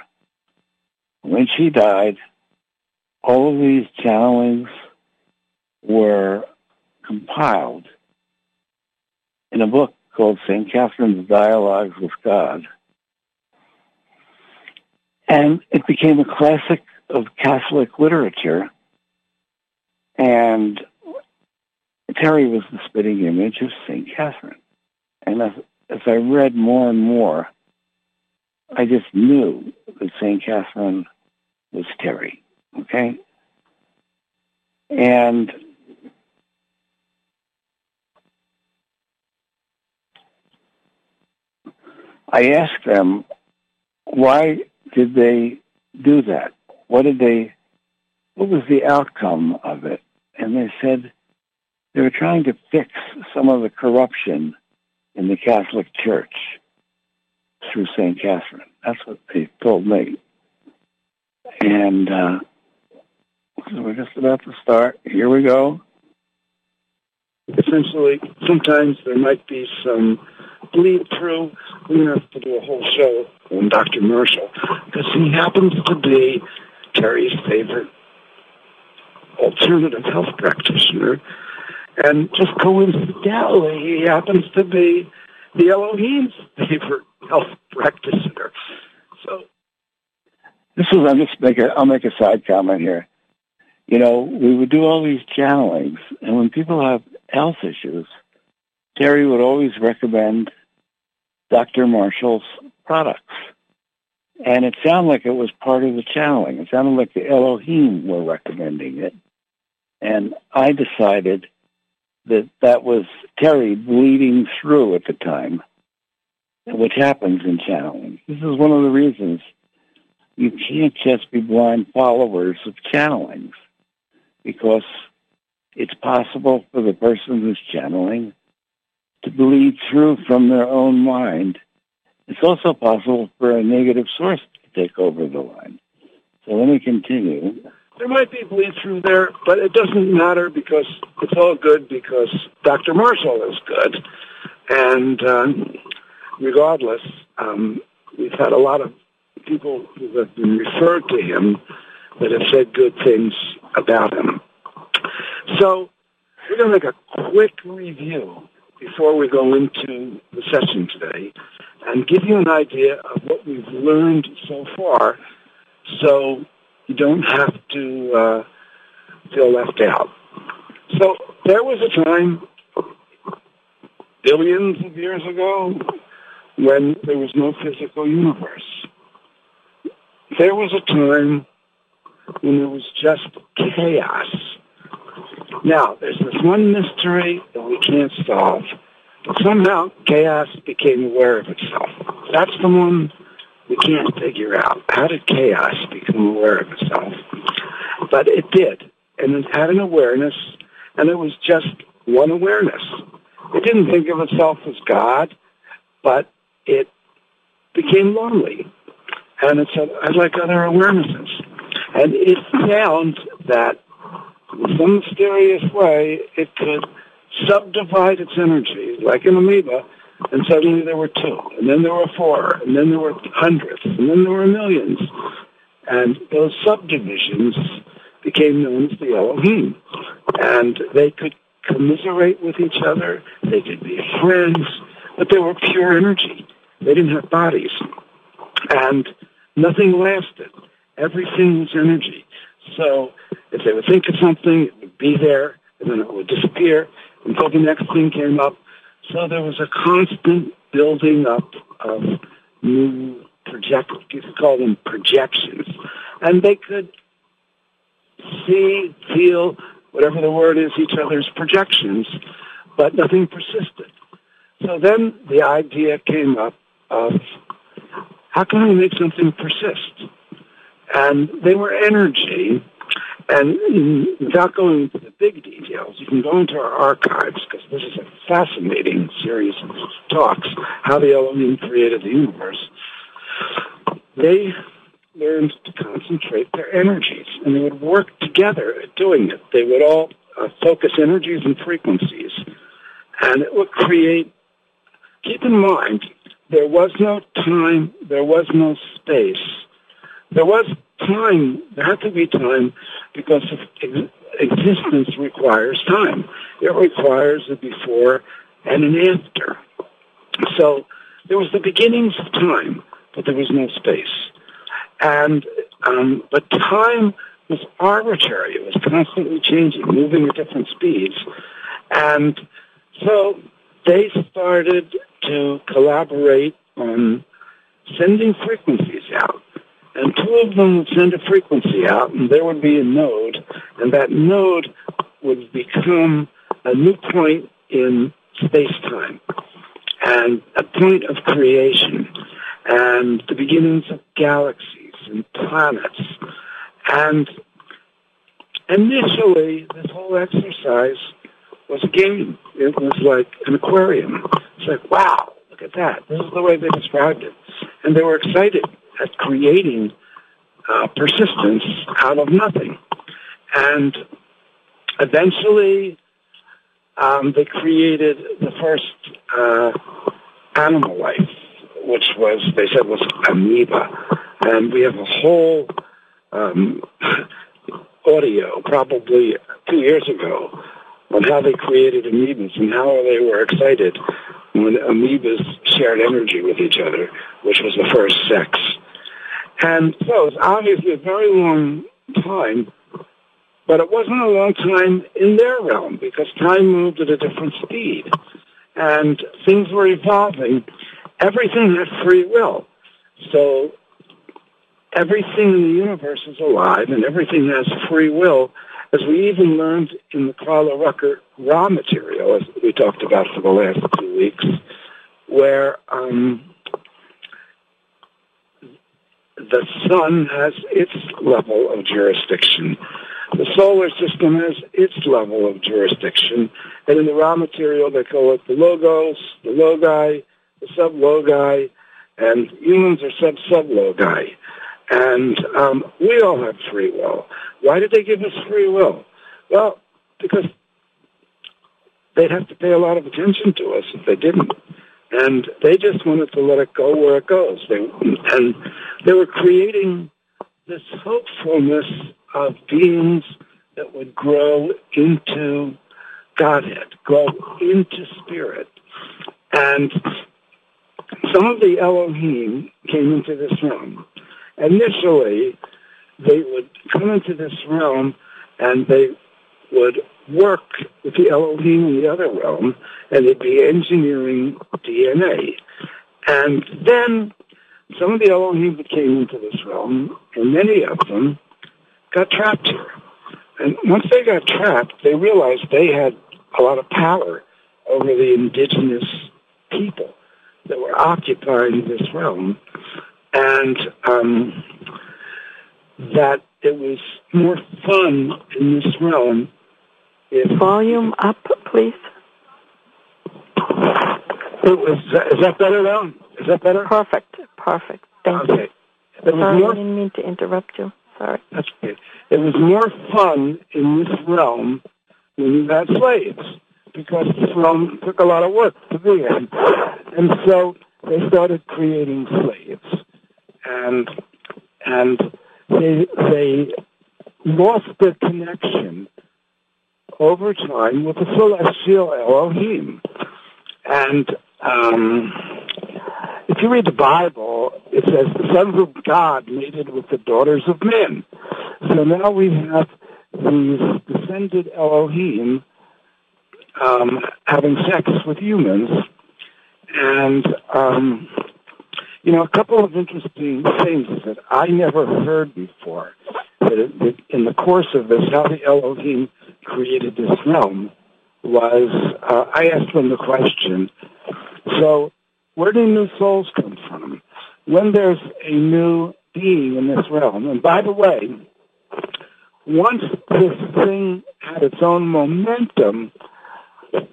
When she died, all of these channelings were compiled in a book called St. Catherine's Dialogues with God. And it became a classic of Catholic literature. And Terry was the spitting image of St. Catherine. And as, as I read more and more, I just knew that St. Catherine was Terry. Okay? And I asked them, why did they do that? What did they, what was the outcome of it? And they said they were trying to fix some of the corruption in the Catholic Church through St. Catherine. That's what they told me. And uh, so we're just about to start. Here we go.
Essentially, sometimes there might be some bleed through. To have to do a whole show on Dr. Marshall because he happens to be Terry's favorite alternative health practitioner. And just coincidentally, he happens to be the Elohim's favorite health practitioner. So
This is, I'll just make a, I'll make a side comment here. You know, we would do all these channelings, and when people have health issues, Terry would always recommend Dr. Marshall's products. And it sounded like it was part of the channeling. It sounded like the Elohim were recommending it. And I decided that that was Terry bleeding through at the time, which happens in channeling. This is one of the reasons you can't just be blind followers of channelings because it's possible for the person who's channeling to bleed through from their own mind. It's also possible for a negative source to take over the line. So let me continue.
There might be bleed through there, but it doesn't matter because it's all good because Dr. Marshall is good. And um, regardless, um, we've had a lot of people who have been referred to him that have said good things about him. So we're going to make a quick review before we go into the session today and give you an idea of what we've learned so far so don't have to uh, feel left out. So there was a time billions of years ago when there was no physical universe. There was a time when there was just chaos. Now, there's this one mystery that we can't solve, somehow chaos became aware of itself. That's the one we can't figure out. How did chaos become aware of itself? But it did, and it had an awareness, and it was just one awareness. It didn't think of itself as God, but it became lonely. And it said, I'd like other awarenesses. And it found that in some mysterious way, it could subdivide its energy, like an amoeba, and suddenly there were two, and then there were four, and then there were hundreds, and then there were millions. And those subdivisions became known as the Elohim. And they could commiserate with each other, they could be friends, but they were pure energy. They didn't have bodies. And nothing lasted. Everything was energy. So if they would think of something, it would be there, and then it would disappear until the next thing came up. So there was a constant building up of new project, you could call them projections. And they could see, feel, whatever the word is, each other's projections, but nothing persisted. So then the idea came up of how can we make something persist? And they were energy. And without going into the big details, you can go into our archives because this is a fascinating series of talks, how the Elohim created the universe. They learned to concentrate their energies, and they would work together at doing it. They would all uh, focus energies and frequencies, and it would create. Keep in mind, there was no time, there was no space. There was time, there had to be time because ex- existence requires time. It requires a before and an after. So there was the beginnings of time, but there was no space. And um, but time was arbitrary. It was constantly changing, moving at different speeds. And so they started to collaborate on sending frequencies. And two of them would send a frequency out, and there would be a node, and that node would become a new point in space-time and a point of creation and the beginnings of galaxies and planets. And initially, this whole exercise was a game. It was like an aquarium. It's like, wow, look at that. This is the way they described it. And they were excited at creating uh, persistence out of nothing. And eventually, um, they created the first uh, animal life, which was, they said, was amoeba. And we have a whole um, audio, probably two years ago, on how they created amoebas and how they were excited when amoebas shared energy with each other, which was the first sex. And so it's obviously a very long time, but it wasn't a long time in their realm because time moved at a different speed and things were evolving. Everything had free will. So everything in the universe is alive and everything has free will, as we even learned in the Carla Rueckert Ra material, as we talked about for the last two weeks, where um, the sun has its level of jurisdiction. The solar system has its level of jurisdiction. And in the Ra material, they call it the logos, the logi, the sublogi, and humans are sub-sublogi. And um, we all have free will. Why did they give us free will? Well, because they'd have to pay a lot of attention to us if they didn't. And they just wanted to let it go where it goes. They, and they were creating this hopefulness of beings that would grow into Godhead, grow into spirit. And some of the Elohim came into this realm initially they would come into this realm and they
would work with the Elohim in the other realm, and they'd be engineering DNA. And then some of the Elohim that came into this realm, and many of them, got trapped here. And once they got trapped, they realized they had a lot of power over the indigenous people that were occupying this realm, and um, that it was more fun in this realm if
volume up, please.
Oh, it was. Is that better now? Is that better?
Perfect. Perfect. Thank
okay.
you. Sorry,
more
I didn't mean to interrupt you. Sorry.
That's okay. It was more fun in this realm when you had slaves because this realm took a lot of work to be in. And so they started creating slaves. And and they they lost their connection over time with the celestial Elohim. And um, if you read the Bible, it says the sons of God mated with the daughters of men. So now we have these descended Elohim um, having sex with humans. And, um, you know, a couple of interesting things that I never heard before. That, in the course of this, how the Elohim created this realm was, uh, I asked them the question, so where do new souls come from? When there's a new being in this realm, and by the way, once this thing had its own momentum,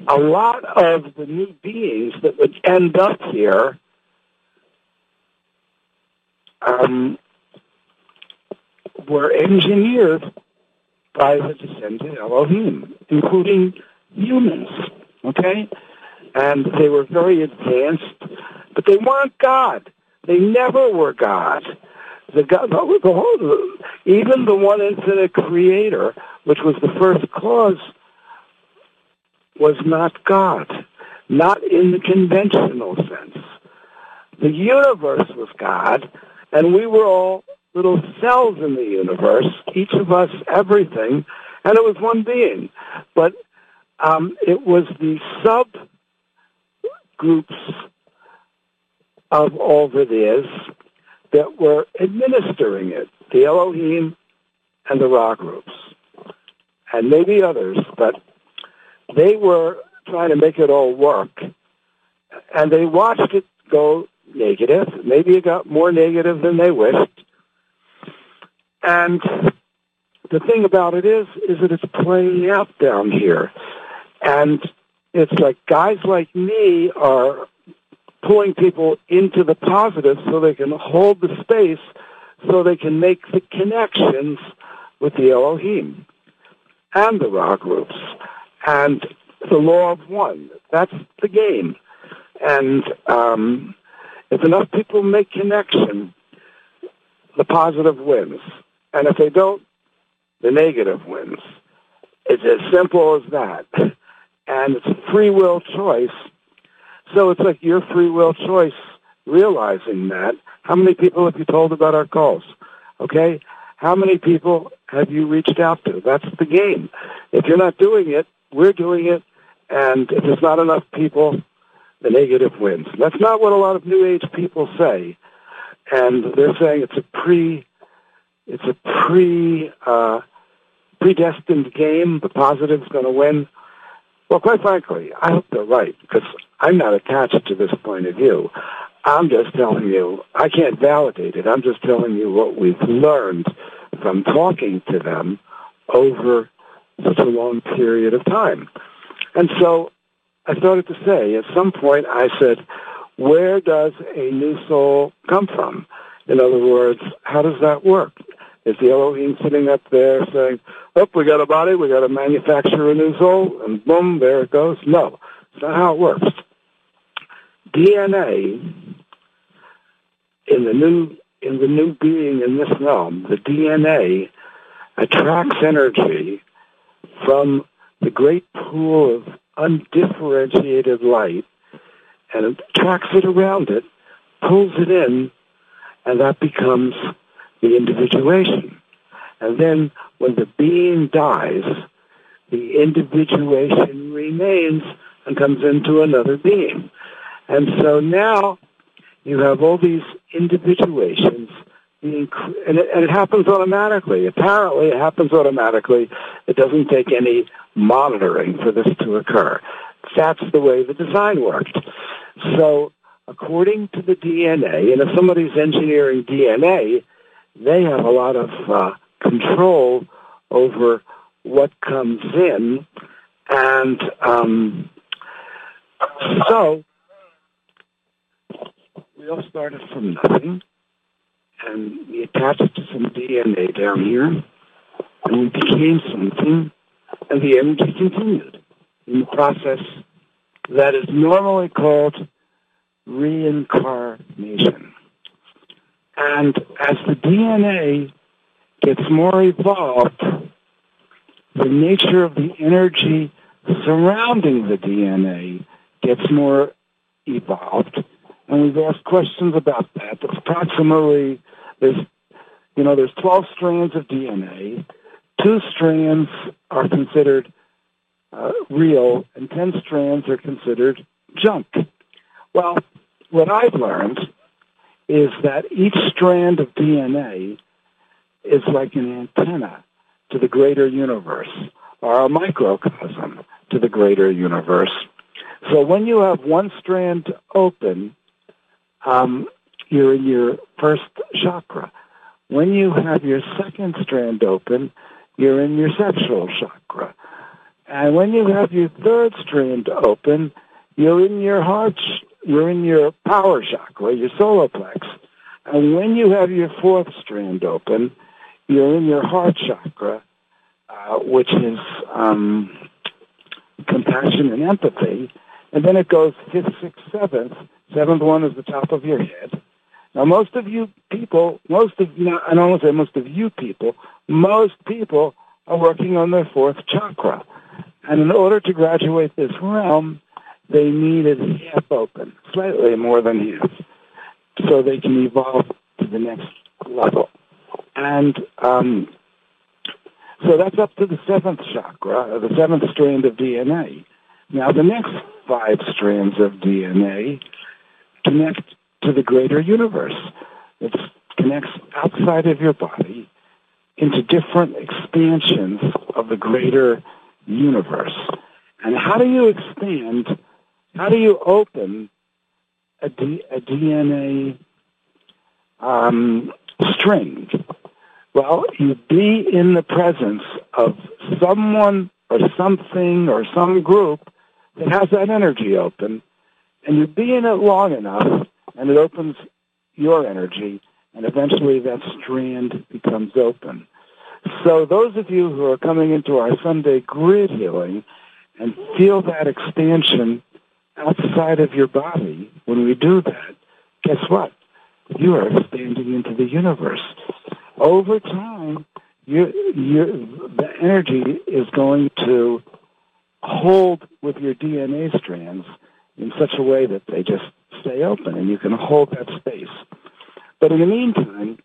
a lot of the new beings that would end up here um, were engineered the descendant Elohim, including humans. Okay? And they were very advanced, but they weren't God. They never were God. The God, the whole, even the one infinite creator, which was the first cause, was not God, not in the conventional sense. The universe was God, and we were all little cells in the universe, each of us everything, and it was one being. But um, it was the sub groups of all that is that were administering it, the Elohim and the Ra groups, and maybe others, but they were trying to make it all work, and they watched it go negative. Maybe it got more negative than they wished. And the thing about it is, is that it's playing out down here. And it's like guys like me are pulling people into the positive so they can hold the space so they can make the connections with the Elohim and the Ra groups and the law of one. That's the game. And um, if enough people make connection, the positive wins. And if they don't, the negative wins. It's as simple as that. And it's free will choice. So it's like your free will choice realizing that. How many people have you told about our calls? Okay? How many people have you reached out to? That's the game. If you're not doing it, we're doing it. And if there's not enough people, the negative wins. That's not what a lot of New Age people say. And they're saying it's a pre, it's a pre, uh, predestined game. The positive's going to win. Well, quite frankly, I hope they're right because I'm not attached to this point of view. I'm just telling you, I can't validate it. I'm just telling you what we've learned from talking to them over such a long period of time. And so I started to say, at some point I said, where does a new soul come from? In other words, how does that work? Is the Elohim sitting up there saying, oh, we got a body, we got to manufacture a new soul, and boom, there it goes? No, it's not how it works. DNA in the new in the new being in this realm, the DNA attracts energy from the great pool of undifferentiated light and attracts it around it, pulls it in, and that becomes the individuation. And then when the being dies, the individuation remains and comes into another being. And so now you have all these individuations being, and it, and it happens automatically. Apparently, it happens automatically. It doesn't take any monitoring for this to occur. That's the way the design worked. So, according to the DNA, and if somebody's engineering DNA, they have a lot of uh, control over what comes in, and um, so we all started from nothing, and we attached to some DNA down here, and we became something, and the energy continued in the process that is normally called reincarnation. And as the DNA gets more evolved, the nature of the energy surrounding the DNA gets more evolved. And we've asked questions about that. Approximately, there's, you know, there's 12 strands of DNA. Two strands are considered uh, real, and 10 strands are considered junk. Well, what I've learned is that each strand of DNA is like an antenna to the greater universe, or a microcosm to the greater universe. So when you have one strand open, um, you're in your first chakra. When you have your second strand open, you're in your sexual chakra. And when you have your third strand open, you're in your heart, you're in your power chakra, your solar plex. And when you have your fourth strand open, you're in your heart chakra, uh, which is um, compassion and empathy. And then it goes fifth, sixth, seventh. Seventh one is the top of your head. Now, most of you people, most of, you know, I don't want to say most of you people, most people are working on their fourth chakra. And in order to graduate this realm, they need it half open, slightly more than half, so they can evolve to the next level. And um, so that's up to the seventh chakra, the seventh strand of DNA. Now, the next five strands of DNA connect to the greater universe. It connects outside of your body into different expansions of the greater universe. And how do you expand, how do you open a, D, a DNA um, string? Well, you be in the presence of someone or something or some group that has that energy open, and you be in it long enough, and it opens your energy, and eventually that strand becomes open. So those of you who are coming into our Sunday grid healing and feel that expansion outside of your body, when we do that, guess what? You are expanding into the universe over time, you, you, the energy is going to hold with your DNA strands in such a way that they just stay open and you can hold that space. But in the meantime,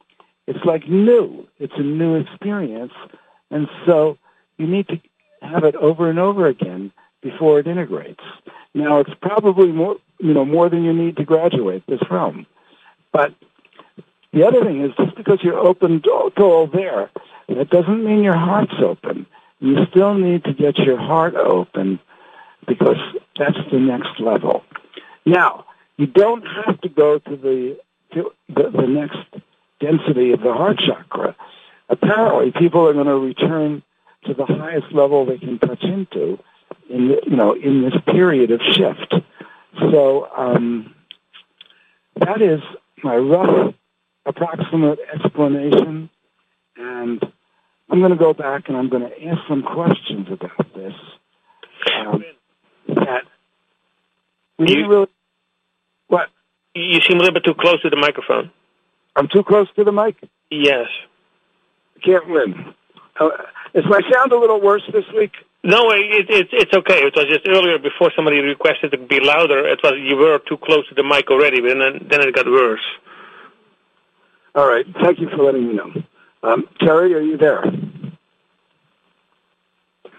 it's like new. It's a new experience. And so you need to have it over and over again before it integrates. Now it's probably more, you know, more than you need to graduate this realm. But the other thing is just because you're open to all there, that doesn't mean your heart's open. You still need to get your heart open because that's the next level. Now, you don't have to go to the, to the, the next density of the heart chakra. Apparently, people are going to return to the highest level they can touch into in you know in this period of shift. So um, that is my rough approximate explanation, and I'm going to go back and I'm going to ask some questions about this. Um, that we didn't really. What?
You seem a little bit too close to the microphone.
I'm too close to the mic.
Yes.
I can't win. Uh, is my sound a little worse this week?
No, it, it, it's okay. It was just earlier before somebody requested to be louder. It was you were too close to the mic already, but then then it got worse.
All right. Thank you for letting me know. Um, Terry, are you there?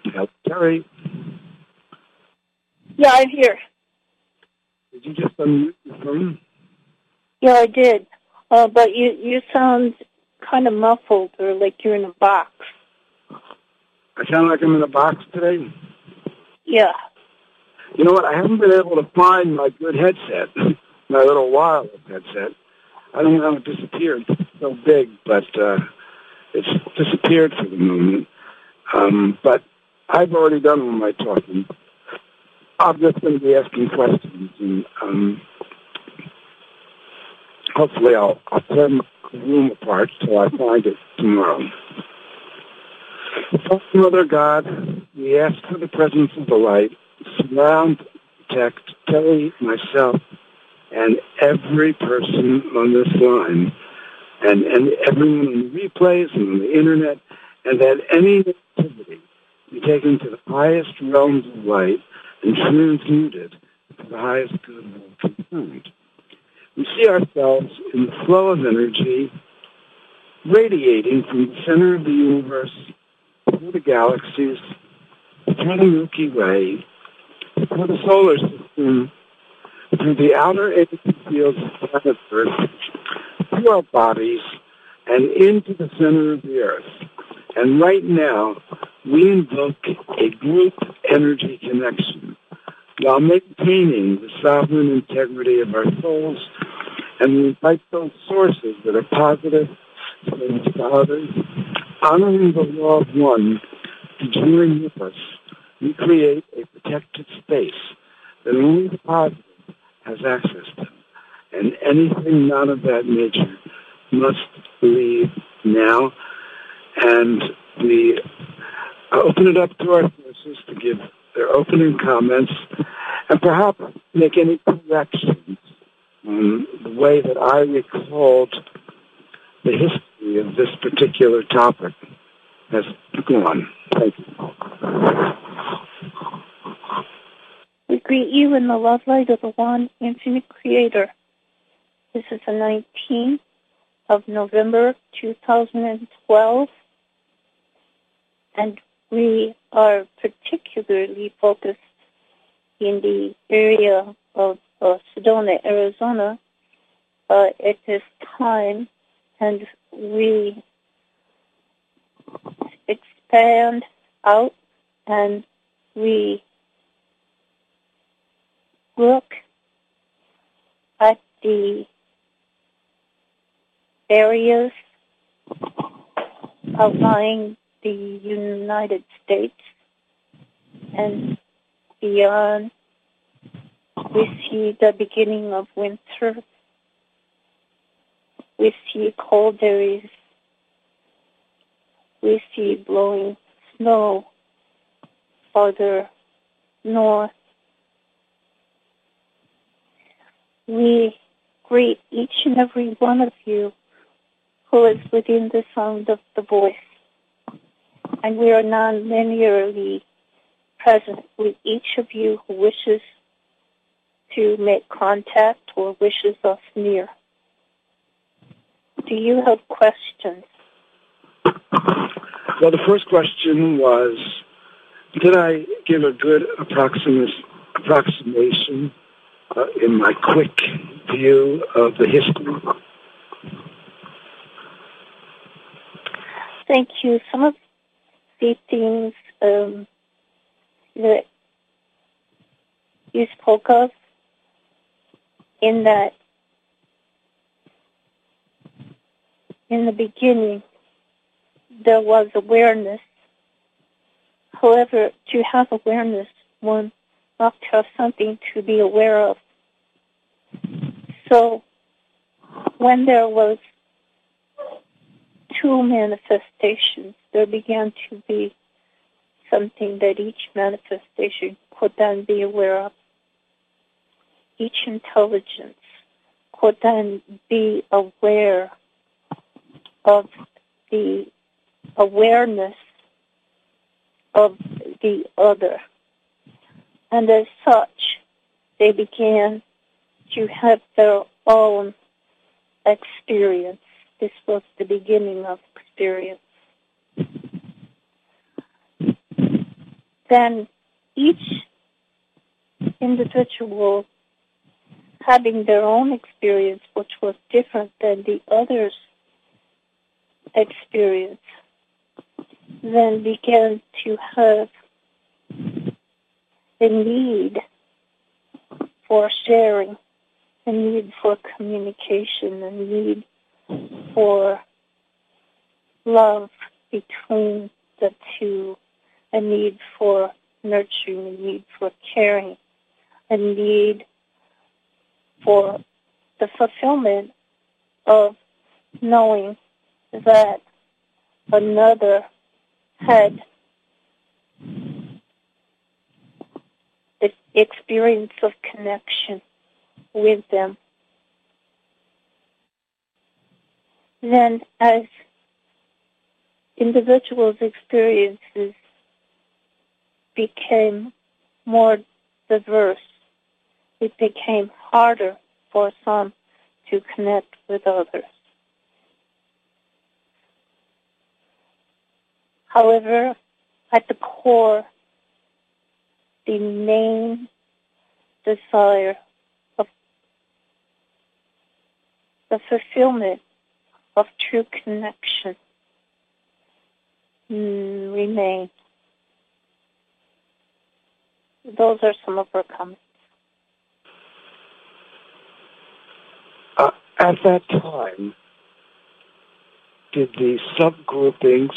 Hello, Terry.
Yeah, I'm here.
Did you just unmute your phone?
Yeah, I did. Uh, but you you sound kind of muffled or like you're in a box.
I sound like I'm in a box today.
Yeah.
You know what? I haven't been able to find my good headset, my little wireless headset. I don't know how it disappeared. It's so big, but uh, it's disappeared for the moment. Um, but I've already done all my talking. I'm just going to be asking questions, and um, hopefully I'll, I'll tear the room apart till I find it tomorrow. Father, Mother God, we ask for the presence of the light, surround, protect Kelly, myself, and every person on this line, and, and everyone on the replays and on the internet, and that any activity be taken to the highest realms of light and transmuted to the highest good of concerned. We see ourselves in the flow of energy radiating from the center of the universe through the galaxies, through the Milky Way, through the solar system, through the outer energy fields of planet Earth, through our bodies, and into the center of the Earth. And right now, we invoke a group energy connection while maintaining the sovereign integrity of our souls, and we invite those sources that are positive to others, honoring the law of one join with us. We create a protected space that only the positive has access to, and anything not of that nature must leave now. And we uh, open it up to our sources to give their opening comments and perhaps make any corrections on the way that I recalled the history of this particular topic has gone. Thank you.
We greet you in the love light of the one infinite creator. This is the 19th of November 2012, and we are particularly focused in the area of uh, Sedona, Arizona, uh, at this time, and we expand out and we look at the areas outlying the United States and beyond. We see the beginning of winter. We see cold areas. We see blowing snow farther north. We greet each and every one of you who is within the sound of the voice. And we are non-linearly present with each of you who wishes to make contact or wishes us near. Do you have questions?
Well, the first question was, did I give a good approximation, approximation uh, in my quick view of the history?
Thank you. Some of the things um, that you spoke of in that in the beginning there was awareness. However, to have awareness, one must have something to be aware of. So, when there was two manifestations, there began to be something that each manifestation could then be aware of. Each intelligence could then be aware of the awareness of the other. And as such, they began to have their own experience. This was the beginning of experience. then each individual having their own experience, which was different than the other's experience, then began to have the need for sharing, a need for communication, a need for love between the two, a need for nurturing, a need for caring, a need for the fulfillment of knowing that another had the experience of connection with them. Then, as individuals' experiences became more diverse, it became harder for some to connect with others. However, at the core, the main desire of the fulfillment of true connection mm, remains. Those are some of our comments.
Uh, at that time, did the subgroupings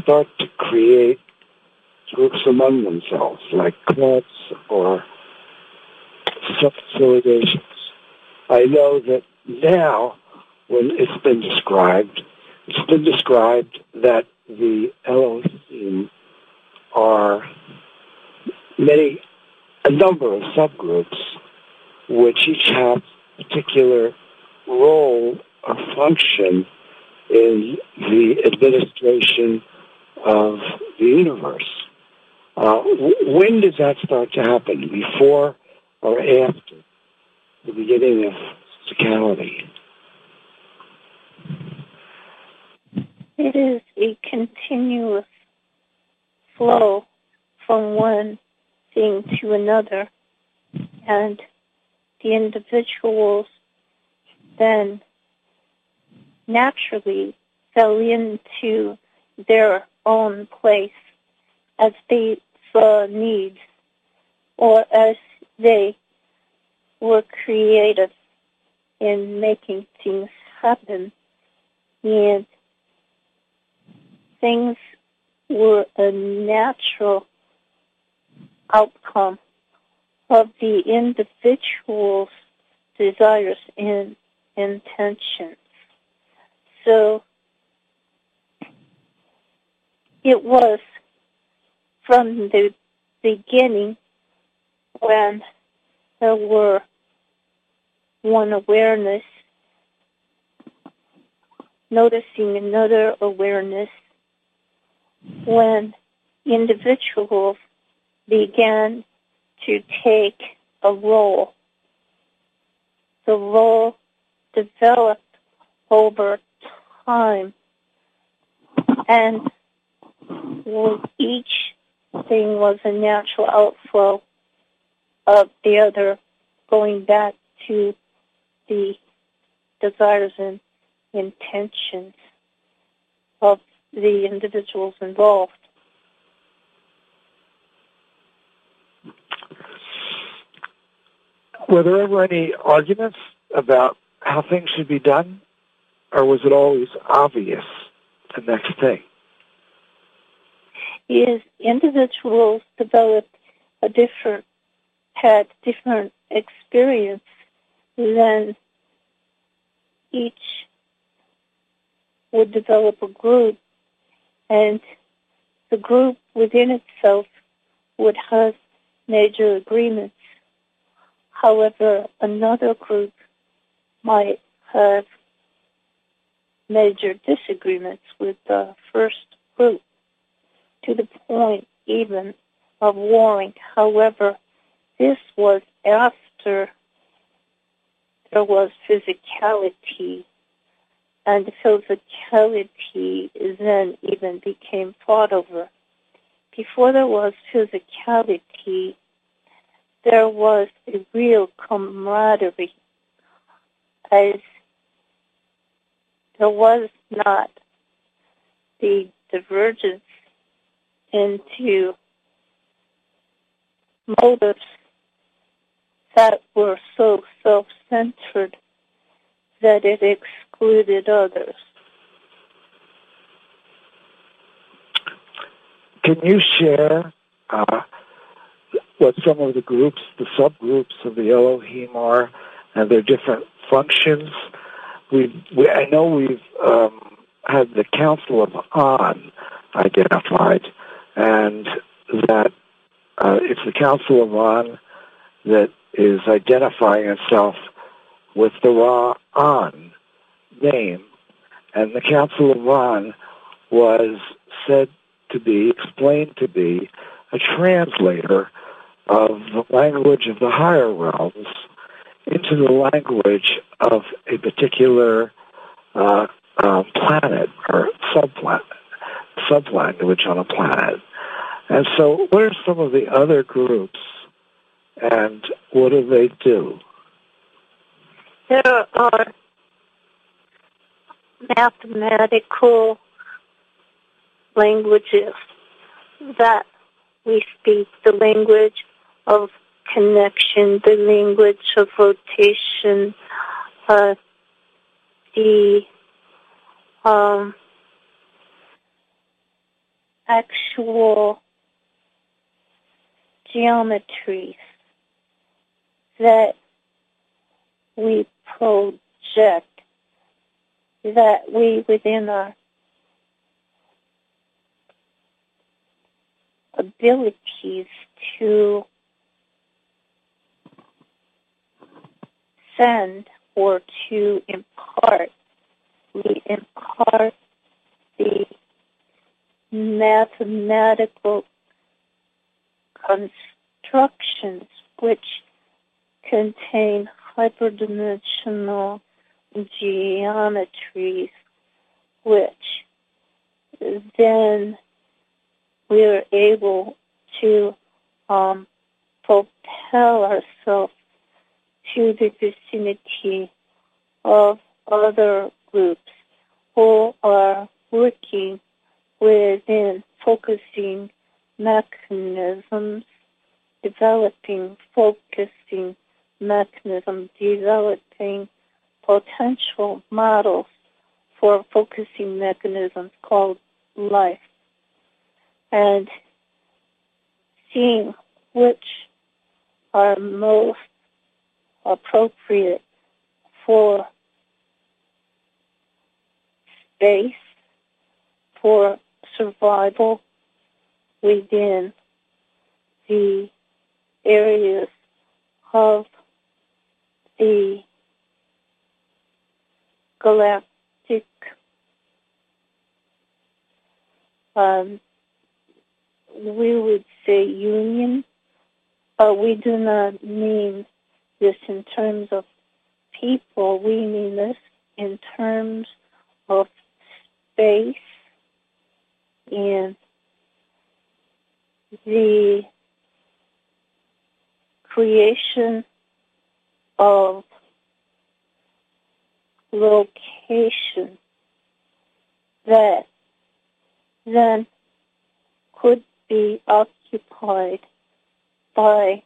start to create groups among themselves, like clubs or sub-facilitations? I know that now, when it's been described, it's been described that the Elohim are many, a number of subgroups which each have a particular role or function in the administration of the universe. Uh, when does that start to happen? Before or after the beginning of physicality?
It is a continuous flow from one thing to another, and the individuals then naturally fell into their own place as they saw needs or as they were creative in making things happen and things were a natural outcome of the individual's desires and intentions. So it was from the beginning when there were one awareness noticing another awareness when individuals began to take a role. The role developed over time and each thing was a natural outflow of the other going back to the desires and intentions of the individuals involved.
Were there ever any arguments about how things should be done, or was it always obvious the next thing?
Is individuals developed a different, had different experience than each would develop a group, and the group within itself would have major agreements. However, another group might have major disagreements with the first group to the point even of warring. However, this was after there was physicality, and physicality then even became fought over before there was physicality, there was a real camaraderie as there was not the divergence into motives that were so self-centered that it excluded others.
Can you share uh, what some of the groups, the subgroups of the Elohim are, and their different functions? We, we I know we've um, had the Council of On identified, and that uh, it's the Council of On that is identifying itself with the Ra-An name, and the Council of On was said to be, explained to be, a translator of the language of the higher realms into the language of a particular uh, uh, planet or subplanet, sublanguage on a planet. And so, what are some of the other groups, and what do they do?
There are mathematical languages that we speak, the language of connection, the language of rotation, uh, the um, actual geometries that we project, that we within our abilities to send or to impart. We impart the mathematical constructions which contain hyperdimensional geometries which then we are able to um, propel ourselves to the vicinity of other groups who are working within focusing mechanisms, developing focusing mechanisms, developing potential models for focusing mechanisms called life. And seeing which are most appropriate for space, for survival within the areas of the galactic um, we would say union, but we do not mean this in terms of people. We mean this in terms of space and the creation of location that then could be occupied by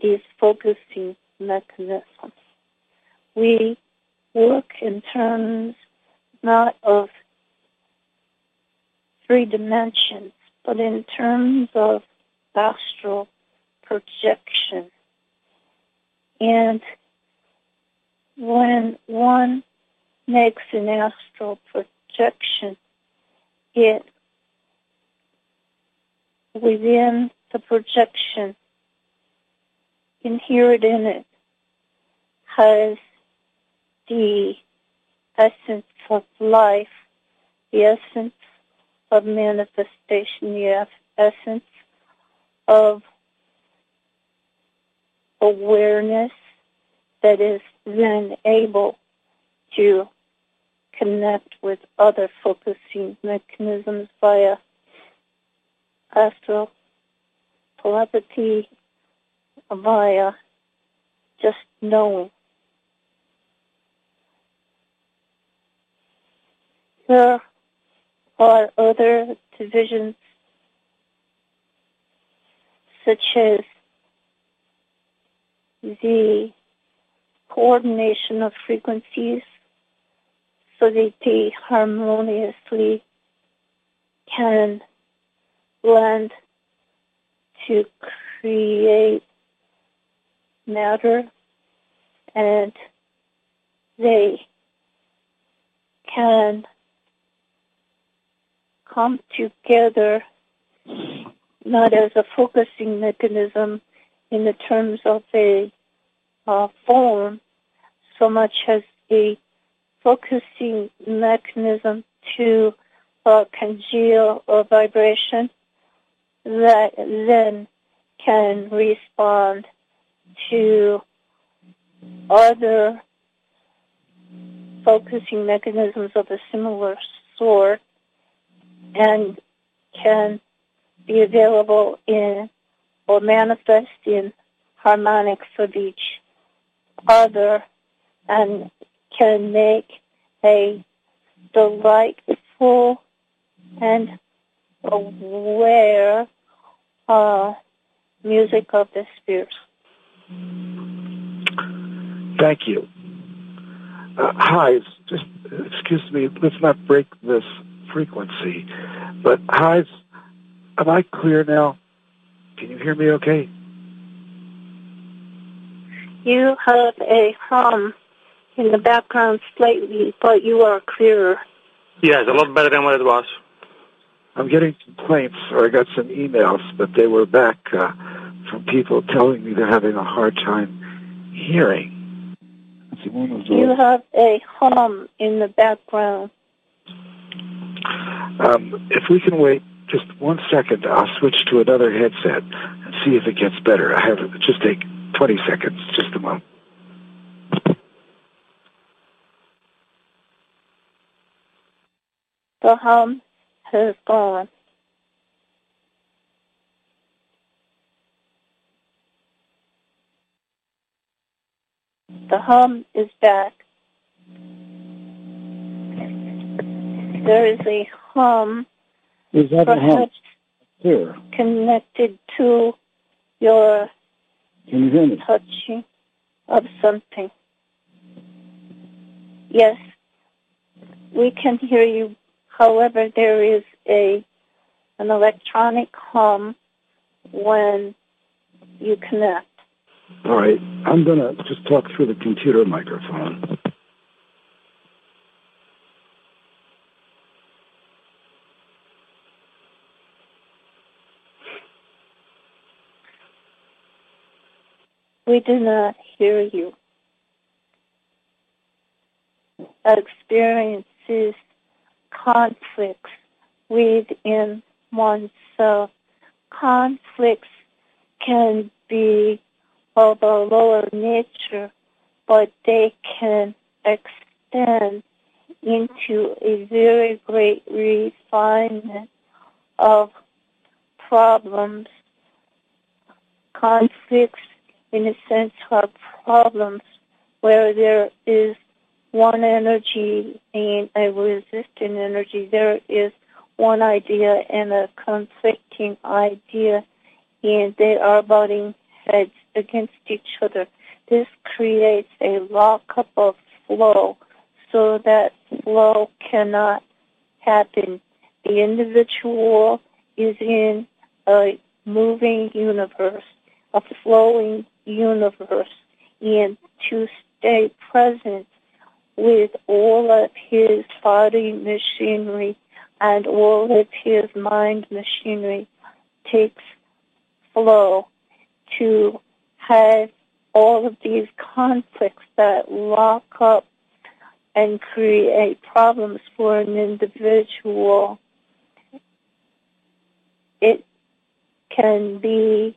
these focusing mechanisms. We work in terms not of three dimensions, but in terms of astral projection. And when one makes an astral projection, it within the projection, inherent in it, has the essence of life, the essence of manifestation, the essence of awareness that is then able to connect with other focusing mechanisms via astral telepathy via just knowing. There are other divisions such as the coordination of frequencies so that they harmoniously can blend to create matter and they can come together not as a focusing mechanism in the terms of a uh, form so much as a focusing mechanism to uh, congeal a vibration that then can respond to other focusing mechanisms of a similar sort and can be available in or manifest in harmonics of each other and can make a delightful and aware uh, music of the spirit.
Thank you. Uh, hi, just excuse me. Let's not break this frequency. But hi, am I clear now? Can you hear me? Okay.
You have a hum in the background slightly, but you are clearer.
Yes, a lot better than what it was.
I'm getting complaints, or I got some emails, but they were back uh, from people telling me they're having a hard time hearing.
You have a hum in the background.
Um, if we can wait just one second, I'll switch to another headset and see if it gets better. I have just take 20 seconds, just a moment.
The hum has gone. The hum is back. There is a hum
Is that a hum?
perhaps connected to your
Can you hear me?
touching of something. Yes, we can hear you. However, there is a an electronic hum when you connect.
All right. I'm going to just talk through the computer microphone.
We do not hear you. Experiences conflicts within oneself. Conflicts can be of a lower nature, but they can extend into a very great refinement of problems. Conflicts, in a sense, are problems where there is one energy and a resistant energy. There is one idea and a conflicting idea, and they are butting heads against each other. This creates a lockup of flow so that flow cannot happen. The individual is in a moving universe, a flowing universe, and to stay present with all of his body machinery and all of his mind machinery takes flow to have all of these conflicts that lock up and create problems for an individual. It can be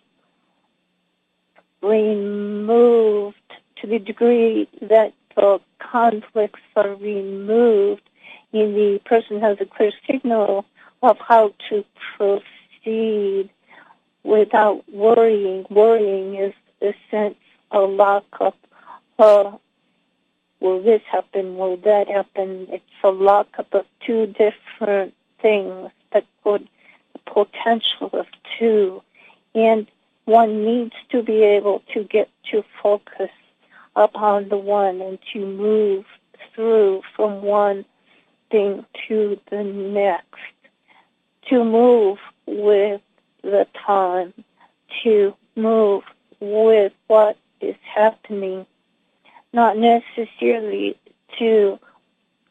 removed to the degree that the conflicts are removed and the person has a clear signal of how to proceed without worrying. Worrying is a sense of lockup. Uh, will this happen? Will that happen? It's a lockup of two different things that could the potential of two. And one needs to be able to get to focus upon the one and to move through from one thing to the next, to move with the time, to move with what is happening, not necessarily to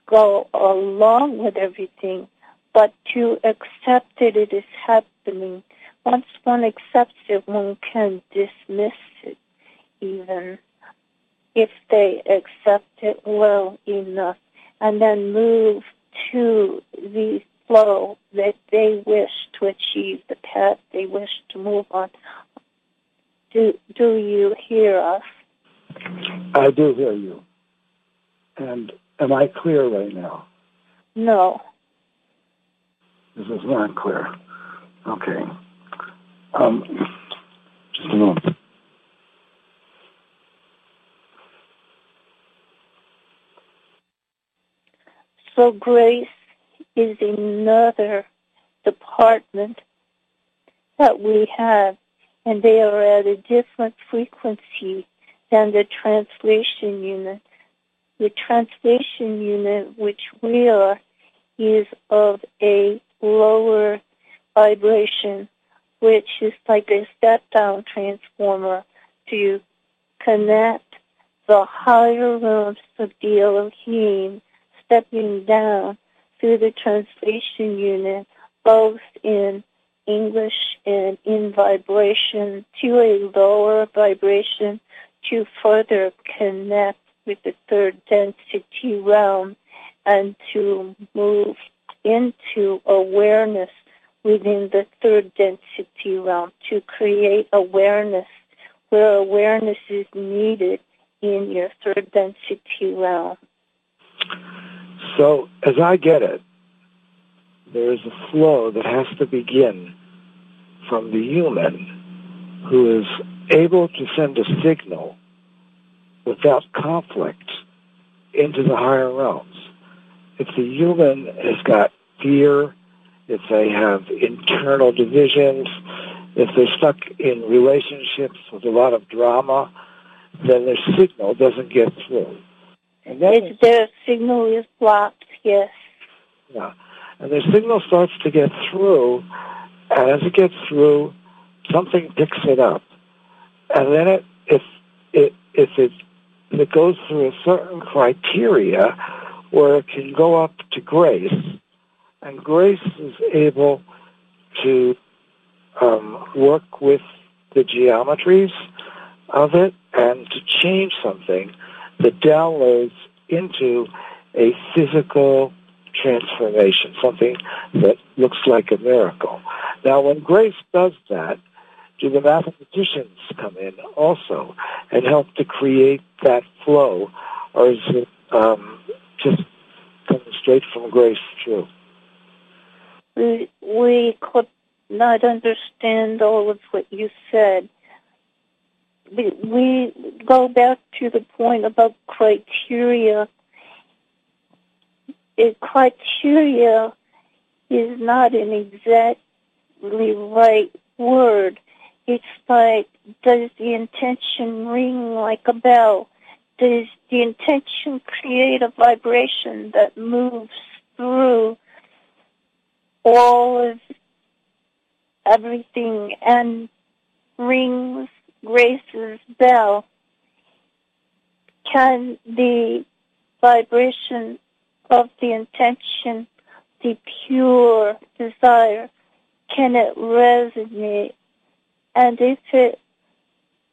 go along with everything, but to accept that it is happening. Once one accepts it, one can dismiss it even if they accept it well enough and then move to the flow that they wish to achieve, the path they wish to move on. Do, do you hear us?
I do hear you. And am I clear right now?
No.
This is not clear. Okay. Um, just a moment.
So grace is another department that we have, and they are at a different frequency than the translation unit. The translation unit, which we are, is of a lower vibration, which is like a step-down transformer to connect the higher realms of the Elohim stepping down through the translation unit, both in English and in vibration to a lower vibration to further connect with the third density realm and to move into awareness within the third density realm to create awareness where awareness is needed in your third density realm.
So, as I get it, there is a flow that has to begin from the human who is able to send a signal without conflict into the higher realms. If the human has got fear, if they have internal divisions, if they're stuck in relationships with a lot of drama, then their signal doesn't get through.
And if their signal is blocked, yes.
Yeah. And their signal starts to get through, and as it gets through, something picks it up. And then it, if it, if it, if it goes through a certain criteria where it can go up to grace, and grace is able to um, work with the geometries of it and to change something that downloads into a physical transformation, something that looks like a miracle. Now, when grace does that, do the mathematicians come in also and help to create that flow, or is it um, just coming straight from grace through?
We, we could not understand all of what you said. We, we go back to the point about criteria. A criteria is not an exactly right word. It's like, does the intention ring like a bell? Does the intention create a vibration that moves through all of everything and rings Grace's bell? Can the vibration of the intention, the pure desire, can it resonate? And if it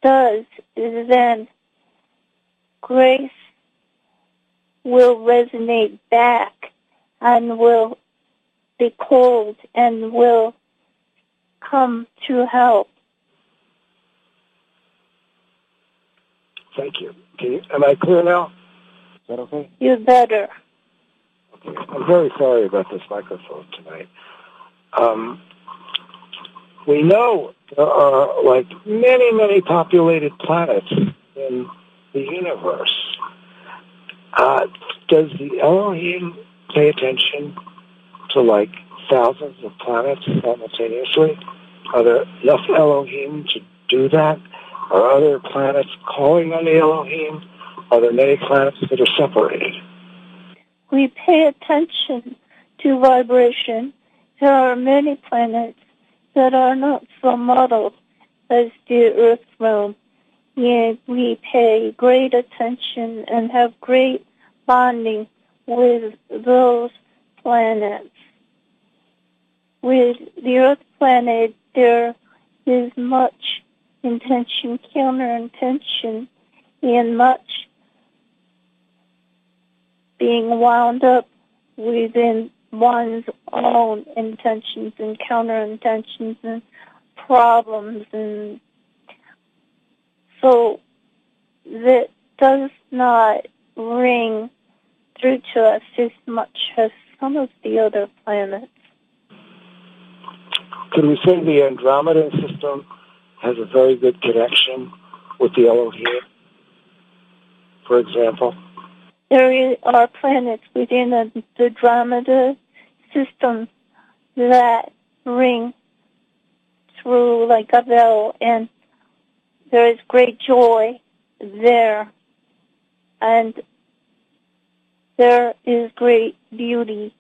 does, then grace will resonate back and will be called and will come to help.
Thank you. Okay, am I clear now? Is that okay?
You better.
Okay. I'm very sorry about this microphone tonight. Um, we know there are like many, many populated planets in the universe. Uh, does the Elohim pay attention to like thousands of planets simultaneously? Are there enough Elohim to do that? Are other planets calling on the Elohim? Are there many planets that are separated?
We pay attention to vibration. There are many planets that are not so modeled as the Earth realm. Yet we pay great attention and have great bonding with those planets. With the Earth planet, there is much intention, counter intention, and much being wound up within one's own intentions and counter intentions and problems and so that does not ring through to us as much as some of the other planets.
Could we say the Andromeda system has a very good connection with the Elohim, for example?
There are planets within the Andromeda system that ring through like a bell, and there is great joy there, and there is great beauty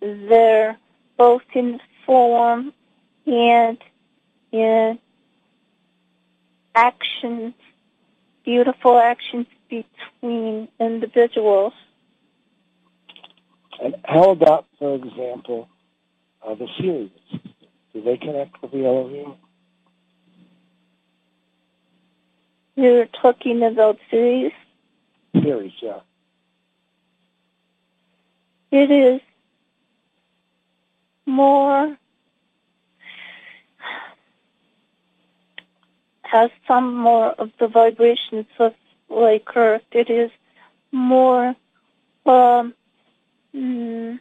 there, both in form and in actions, beautiful actions between individuals.
And how about, for example, uh, the Sirius? Do they connect with the Elohim?
You're talking about Sirius?
Sirius, yeah.
It is more has some more of the vibrations of like Earth. It is more um, mm,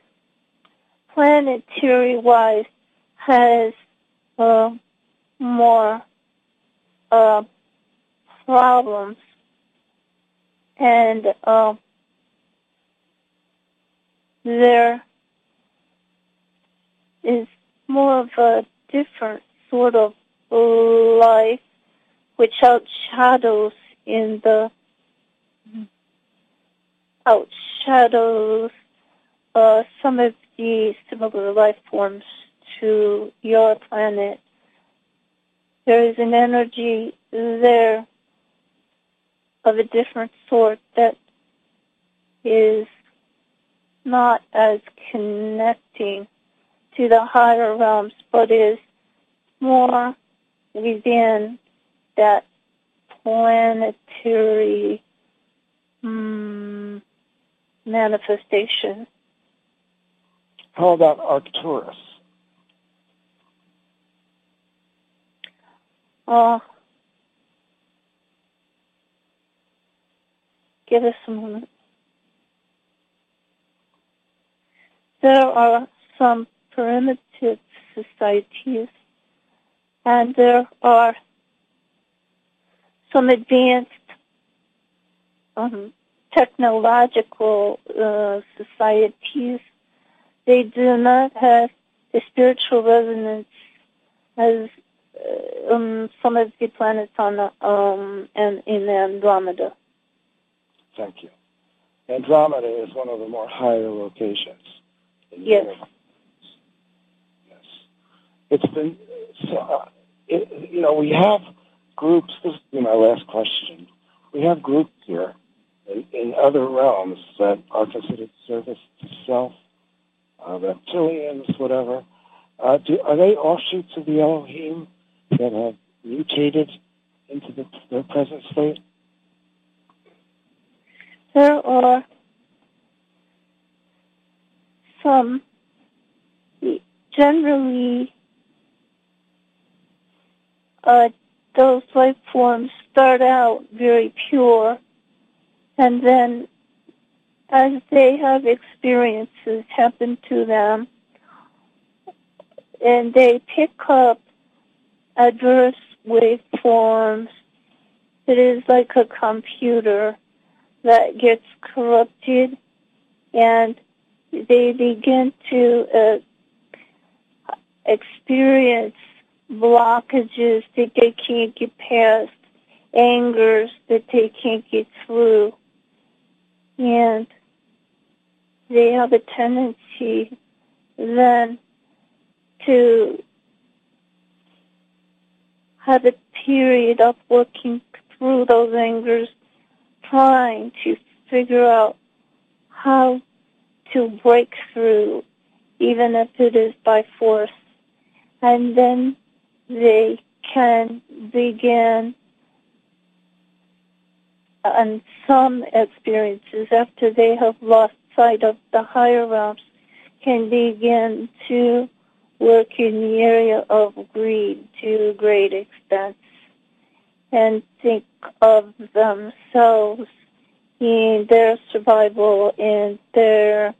planetary wise has uh, more uh, problems and uh, there is more of a different sort of life which outshadows in the outshadows uh, some of the similar life forms to your planet. There is an energy there of a different sort that is not as connecting to the higher realms, but is more within that planetary mm, manifestation.
How about Arcturus?
Uh, give us a moment. There are some primitive societies, and there are some advanced um, technological uh, societies. They do not have the spiritual resonance as uh, um, some of the planets on the, um, and in Andromeda.
Thank you. Andromeda is one of the more higher locations.
Yes.
universe. Yes. It's been, so, uh, it, you know, we have groups, this will be my last question. We have groups here in, in other realms that are considered service to self, uh, reptilians, whatever. Uh, do, are they offshoots of the Elohim that have mutated into the, their present state?
There are some generally uh, those life forms start out very pure and then as they have experiences happen to them and they pick up adverse waveforms. It is like a computer that gets corrupted and they begin to uh, experience blockages that they can't get past, angers that they can't get through. And they have a tendency then to have a period of working through those angers, trying to figure out how to break through, even if it is by force. And then they can begin and some experiences after they have lost sight of the higher realms can begin to work in the area of greed to great extent and think of themselves in their survival and their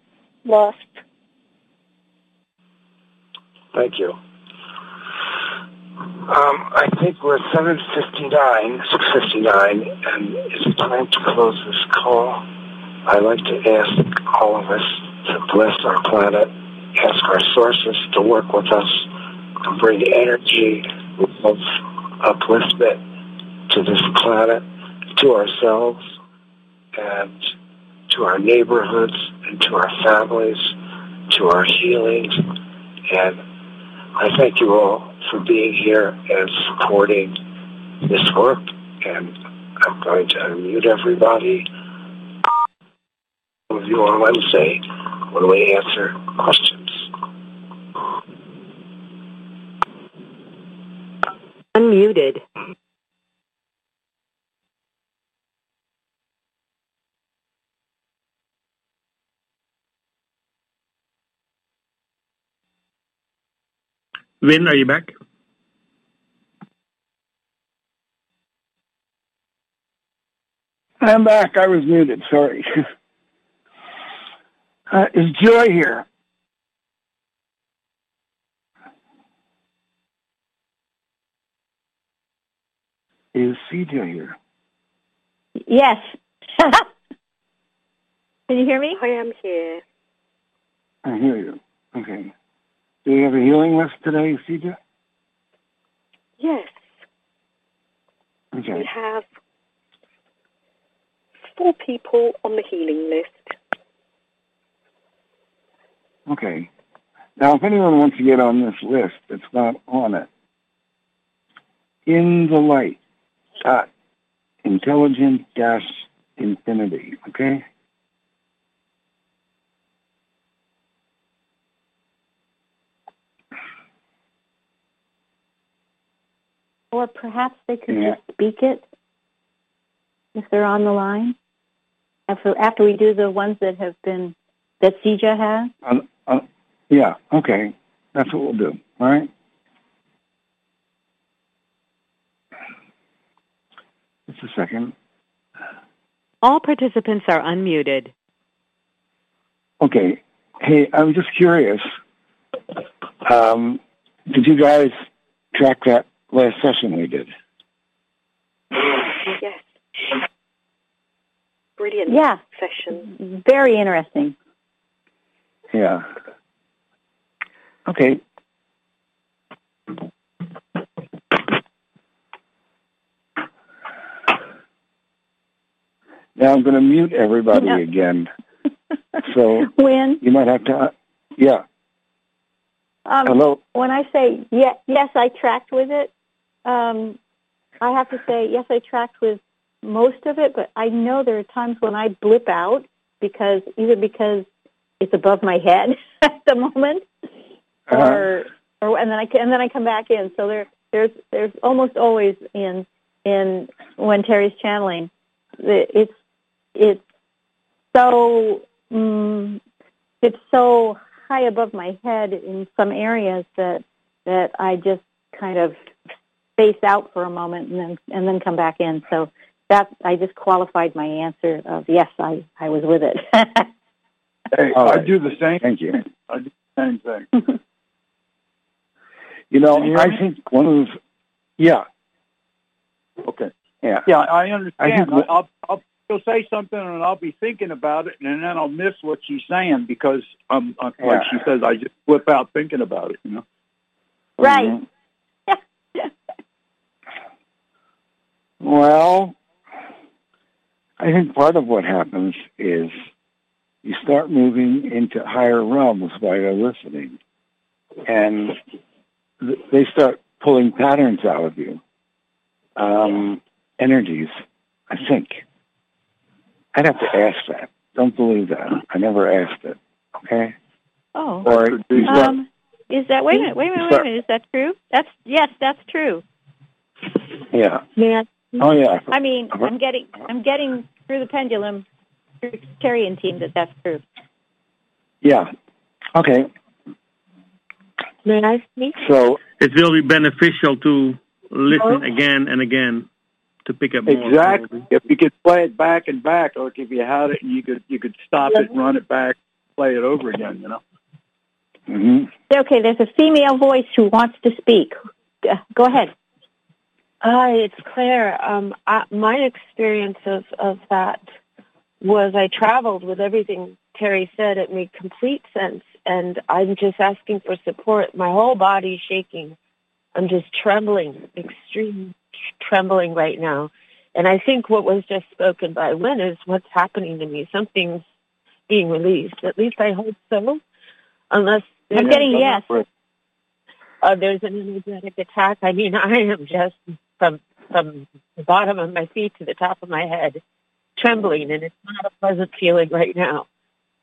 lost.
Thank you. Um, I think we're at 7.59, 6.59, and it's time to close this call. I'd like to ask all of us to bless our planet, ask our sources to work with us, to bring energy of upliftment to this planet, to ourselves, and to our neighborhoods, and to our families, to our healings. And I thank you all for being here and supporting this work. And I'm going to unmute everybody. With you on Wednesday when we answer questions.
Unmuted.
Wynn, are you back?
I'm back. I was muted. Sorry. Uh, is Joy here? Is CJ here?
Yes. Can you hear me?
I am here.
I hear you. Okay. Do you have a healing list today, CJ?
Yes.
Okay.
We have four people on the healing list.
Okay. Now, if anyone wants to get on this list that's not on it, in the light dot intelligent dash infinity, okay?
Or perhaps they could
Yeah.
just speak it if they're on the line. After after we do the ones that have been that CJ has.
Uh, uh, yeah, okay. That's what we'll do. All right? Just a second.
All participants are unmuted.
Okay. Hey, I'm just curious. Um, did you guys track that last session we did?
Yes. Brilliant
Yeah.
session.
Very interesting.
Yeah. Okay. Now I'm going to mute everybody
No.
again. So
When
you might have to. Uh, yeah.
um,
Hello.
when I say yeah, yes, I tracked with it. Um, I have to say yes, I tracked with most of it, but I know there are times when I blip out because either because it's above my head at the moment, or or and then I and then I come back in. So there there's there's almost always in in when Terry's channeling, it's it's so mm, it's so high above my head in some areas that that I just kind of space out for a moment and then and then come back in. So that I just qualified my answer of yes, I I was with it.
Hey,
All
I do the same.
Thank you.
I do the same thing.
You know,
you
I
me?
think one of the Yeah.
Okay.
Yeah.
Yeah, I understand.
think-
I'll, I'll she'll say something and I'll be thinking about it, and then I'll miss what she's saying because, um, uh, like
Yeah.
she says, I just flip out thinking about it. You know.
Right.
Mhm. Well, I think part of what happens is you start moving into higher realms while you're listening, and th- they start pulling patterns out of you, um, energies. I think. I'd have to ask that. Don't believe that. I never asked it. Okay.
Oh.
Or you start-
Um, is that wait a minute? Wait a minute. Wait a minute. Is that true? That's yes, that's true.
yeah.
Yeah.
Oh yeah.
I mean, I'm getting I'm getting through the pendulum through the Secretarian team that that's true.
Yeah. Okay.
May I speak?
So
It will be beneficial to listen again and again to pick up more.
Exactly. If you could play it back and back, or if you had it and you could you could stop it, run it back, play it over again. You know.
hmm
Okay, there's a female voice who wants to speak. Go ahead.
Hi, it's Claire. Um, I, my experience of, of that was I traveled with everything Terry said. It made complete sense. And I'm just asking for support. My whole body's shaking. I'm just trembling, extreme trembling right now. And I think what was just spoken by Wynn is what's happening to me. Something's being released. At least I hope so. Unless
I'm getting yes.
uh, there's an energetic attack. I mean, I am just from from the bottom of my feet to the top of my head, trembling, and it's not a pleasant feeling right now.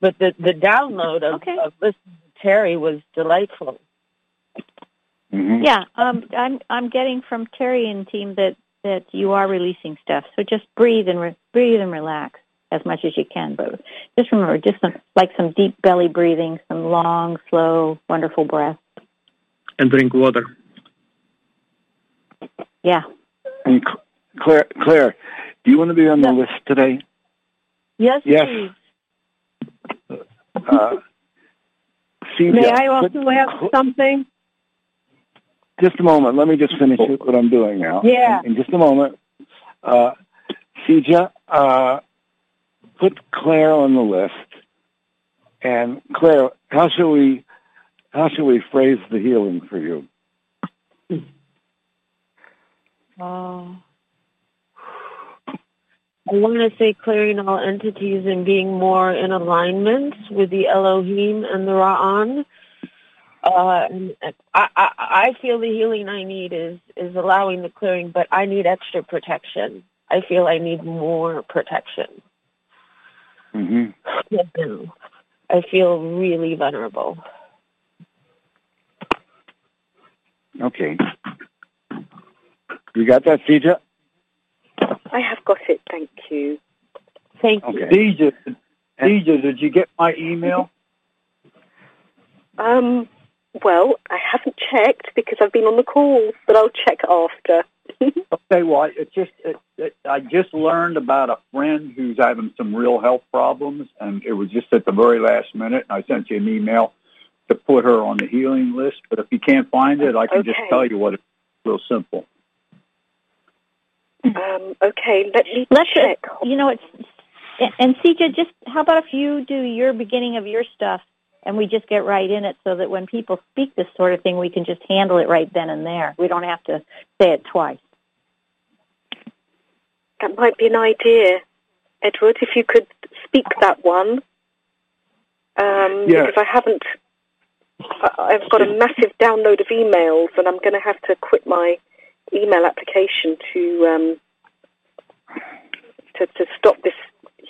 But the the download of, of listening to Terry was delightful.
Mm-hmm.
Yeah, um, I'm I'm getting from Terry and team that that you are releasing stuff. So just breathe and re- breathe and relax as much as you can. But just remember, just some like some deep belly breathing, some long, slow, wonderful breath.
And drink water.
Yeah.
And Claire, Claire, do you want to be on the list today?
Yes,
Yes.
please.
Uh,
May I also ask something?
just a moment. Let me just finish what I'm doing now.
Yeah.
In, in just a moment. Uh, uh, put Claire on the list. And Claire, how should we how should we phrase the healing for you?
Oh. I want to say clearing all entities and being more in alignment with the Elohim and the Ra'an. Uh, and I, I, I feel the healing I need is, is allowing the clearing, but I need extra protection. I feel I need more protection.
Mm-hmm.
I feel really vulnerable.
Okay. You got that, CJ?
I have got it, thank you.
Thank
you.
Deja, Deja, did you get my email?
Um, well, I haven't checked because I've been on the call, but I'll check after.
Okay, well, it just it, it, I just learned about a friend who's having some real health problems, and it was just at the very last minute. And I sent you an email to put her on the healing list. But if you can't find it, I can just tell you what it's real simple.
Um, okay, let me
Let's
check.
you know it's and Sika, just how about if you do your beginning of your stuff and we just get right in it so that when people speak this sort of thing we can just handle it right then and there. We don't have to say it twice.
That might be an idea, Edward, if you could speak that one. Um,
Yeah.
Because I haven't, I've got a massive download of emails and I'm going to have to quit my email application to, um, to, to stop this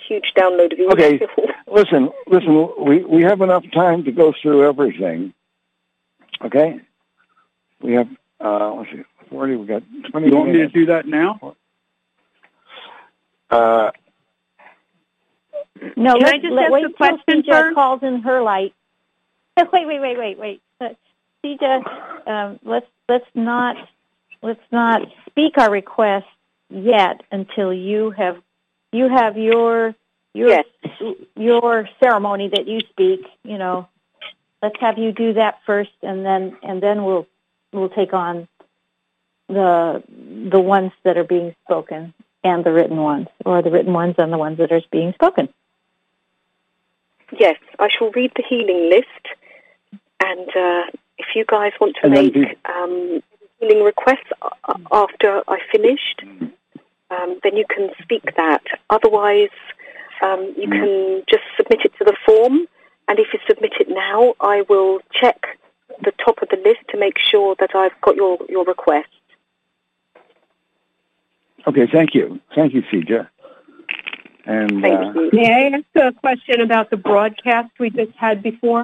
huge download of emails.
Okay. Listen, listen. We we have enough time to go through everything. Okay. We have. Uh, let's see. Forty. We got twenty.
You want me to do that now?
Uh,
No,
Can
let's,
I just
let,
ask
wait
a question first?
calls in her light. Wait, wait, wait, wait, wait. Uh, CJ, um, let's let's not let's not speak our request yet until you have you have your your your ceremony that you speak. You know, let's have you do that first, and then and then we'll we'll take on the the ones that are being spoken and the written ones, or the written ones and the ones that are being spoken.
Yes, I shall read the healing list, and uh, if you guys want to
And
make
be-
um, healing requests after I finished, um, then you can speak that. Otherwise, um, you can just submit it to the form, and if you submit it now, I will check the top of the list to make sure that I've got your, your request.
Okay, thank you. Thank you, CJ. And uh,
May I ask a question about the broadcast we just had before?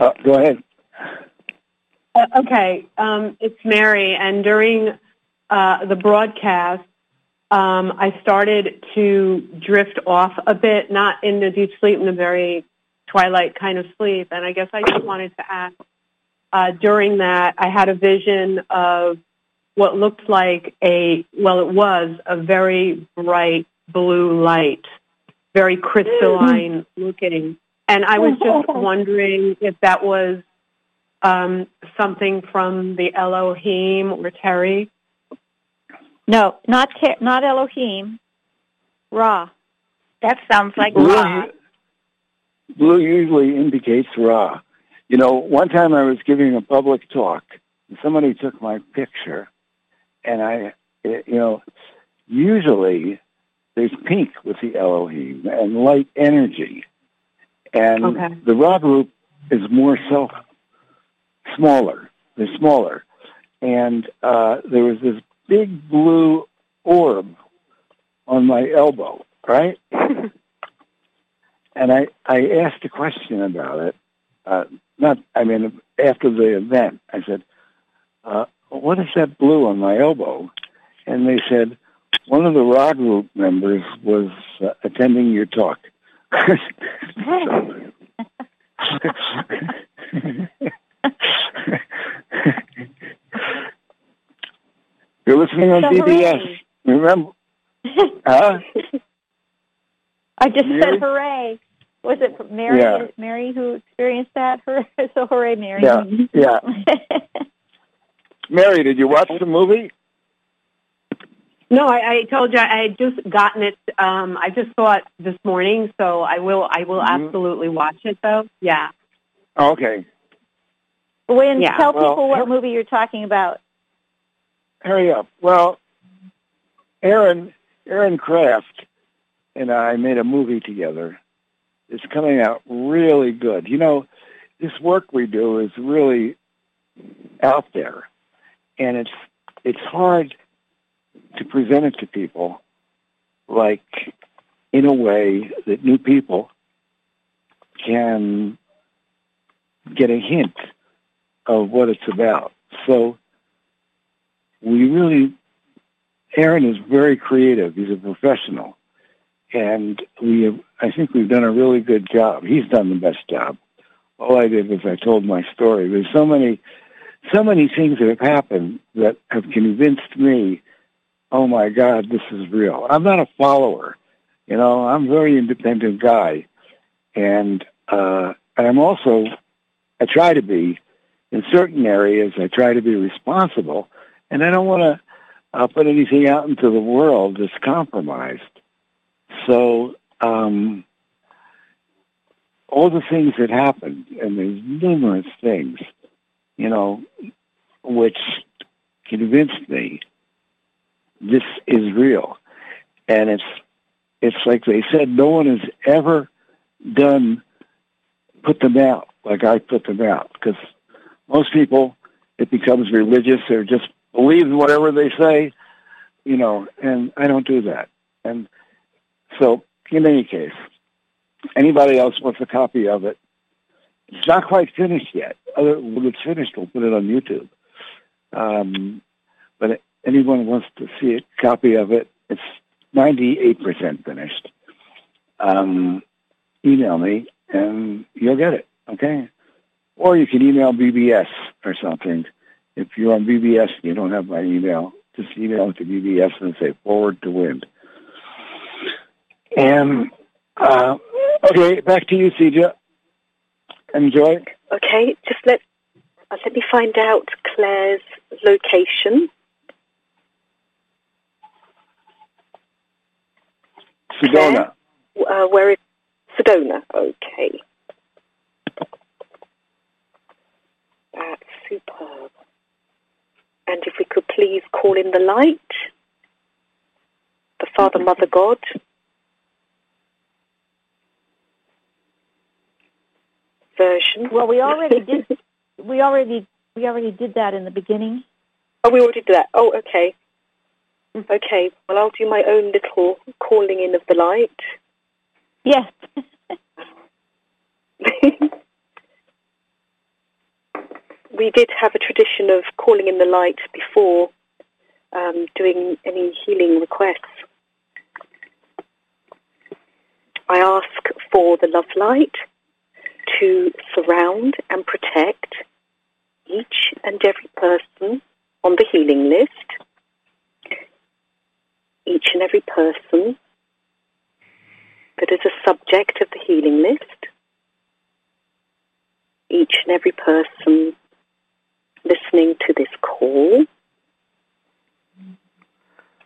uh, go ahead.
Uh, okay, um, it's Mary, and during uh, the broadcast, um, I started to drift off a bit, not in a deep sleep, in a very twilight kind of sleep. And I guess I just wanted to ask, uh, during that, I had a vision of what looked like a, well, it was a very bright blue light, very crystalline looking. And I was just wondering if that was um, something from the Elohim or Terry.
No, not Ter- not Elohim. Ra.
That sounds like
Blue,
Ra.
blue usually indicates Ra. You know, one time I was giving a public talk, and somebody took my picture, and I, you know, usually there's pink with the Elohim and light energy, and
Okay.
the Ra group is more self smaller. They're smaller, and uh, there was this big blue orb on my elbow, right? and I I asked a question about it. Uh, not, I mean, after the event, I said, uh, "What is that blue on my elbow?" And they said, "One of the Ra group members was uh, attending your talk." You're listening on
So
BBS.
hooray.
Remember? Huh?
I just
Mary?
said hooray. Was it Mary?
Yeah.
Mary who experienced that? Hooray. So hooray, Mary.
Yeah, yeah. Mary, did you watch the movie?
No, I, I told you I had just gotten it. Um, I just saw it this morning, so I will. I will
Mhm.
absolutely watch it, though. Yeah.
Oh, okay.
When
Yeah.
tell
Well,
people what movie you're talking about.
Hurry up. Well, Aaron, Aaron Kraft and I made a movie together. It's coming out really good. You know, this work we do is really out there, and it's it's hard to present it to people like in a way that new people can get a hint of what it's about. So we really, Aaron is very creative. He's a professional. And we have, I think we've done a really good job. He's done the best job. All I did was I told my story. There's so many, so many things that have happened that have convinced me, oh my God, this is real. I'm not a follower. You know, I'm a very independent guy. And, uh, and I'm also, I try to be, in certain areas, I try to be responsible and I don't want to uh, put anything out into the world that's compromised. So um, all the things that happened, and there's numerous things, you know, which convinced me this is real, and it's it's like they said, no one has ever done put them out like I put them out because most people it becomes religious or just believe whatever they say, you know, and I don't do that. And so, in any case, anybody else wants a copy of it, it's not quite finished yet. Other, when it's finished, we'll put it on YouTube. Um, but anyone wants to see a copy of it, it's 98% finished. Um, email me and you'll get it, okay? Or you can email BBS or something. If you're on BBS and you don't have my email, just email it to BBS and say forward to Wynn. And uh, okay, back to you, CJ. Enjoy.
Okay, just let Uh, let me find out Claire's location.
Sedona.
Uh, where is Sedona? Okay. That's superb. And if we could please call in the light, the Father, Mother, God. Version.
Well, we already did. We already we already did that in the beginning.
Oh, we already did that. Oh, okay. Mm. Okay. Well, I'll do my own little calling in of the light.
Yes.
we did have a tradition of calling in the light before um, doing any healing requests. I ask for the love light to surround and protect each and every person on the healing list, each and every person that is a subject of the healing list, each and every person listening to this call,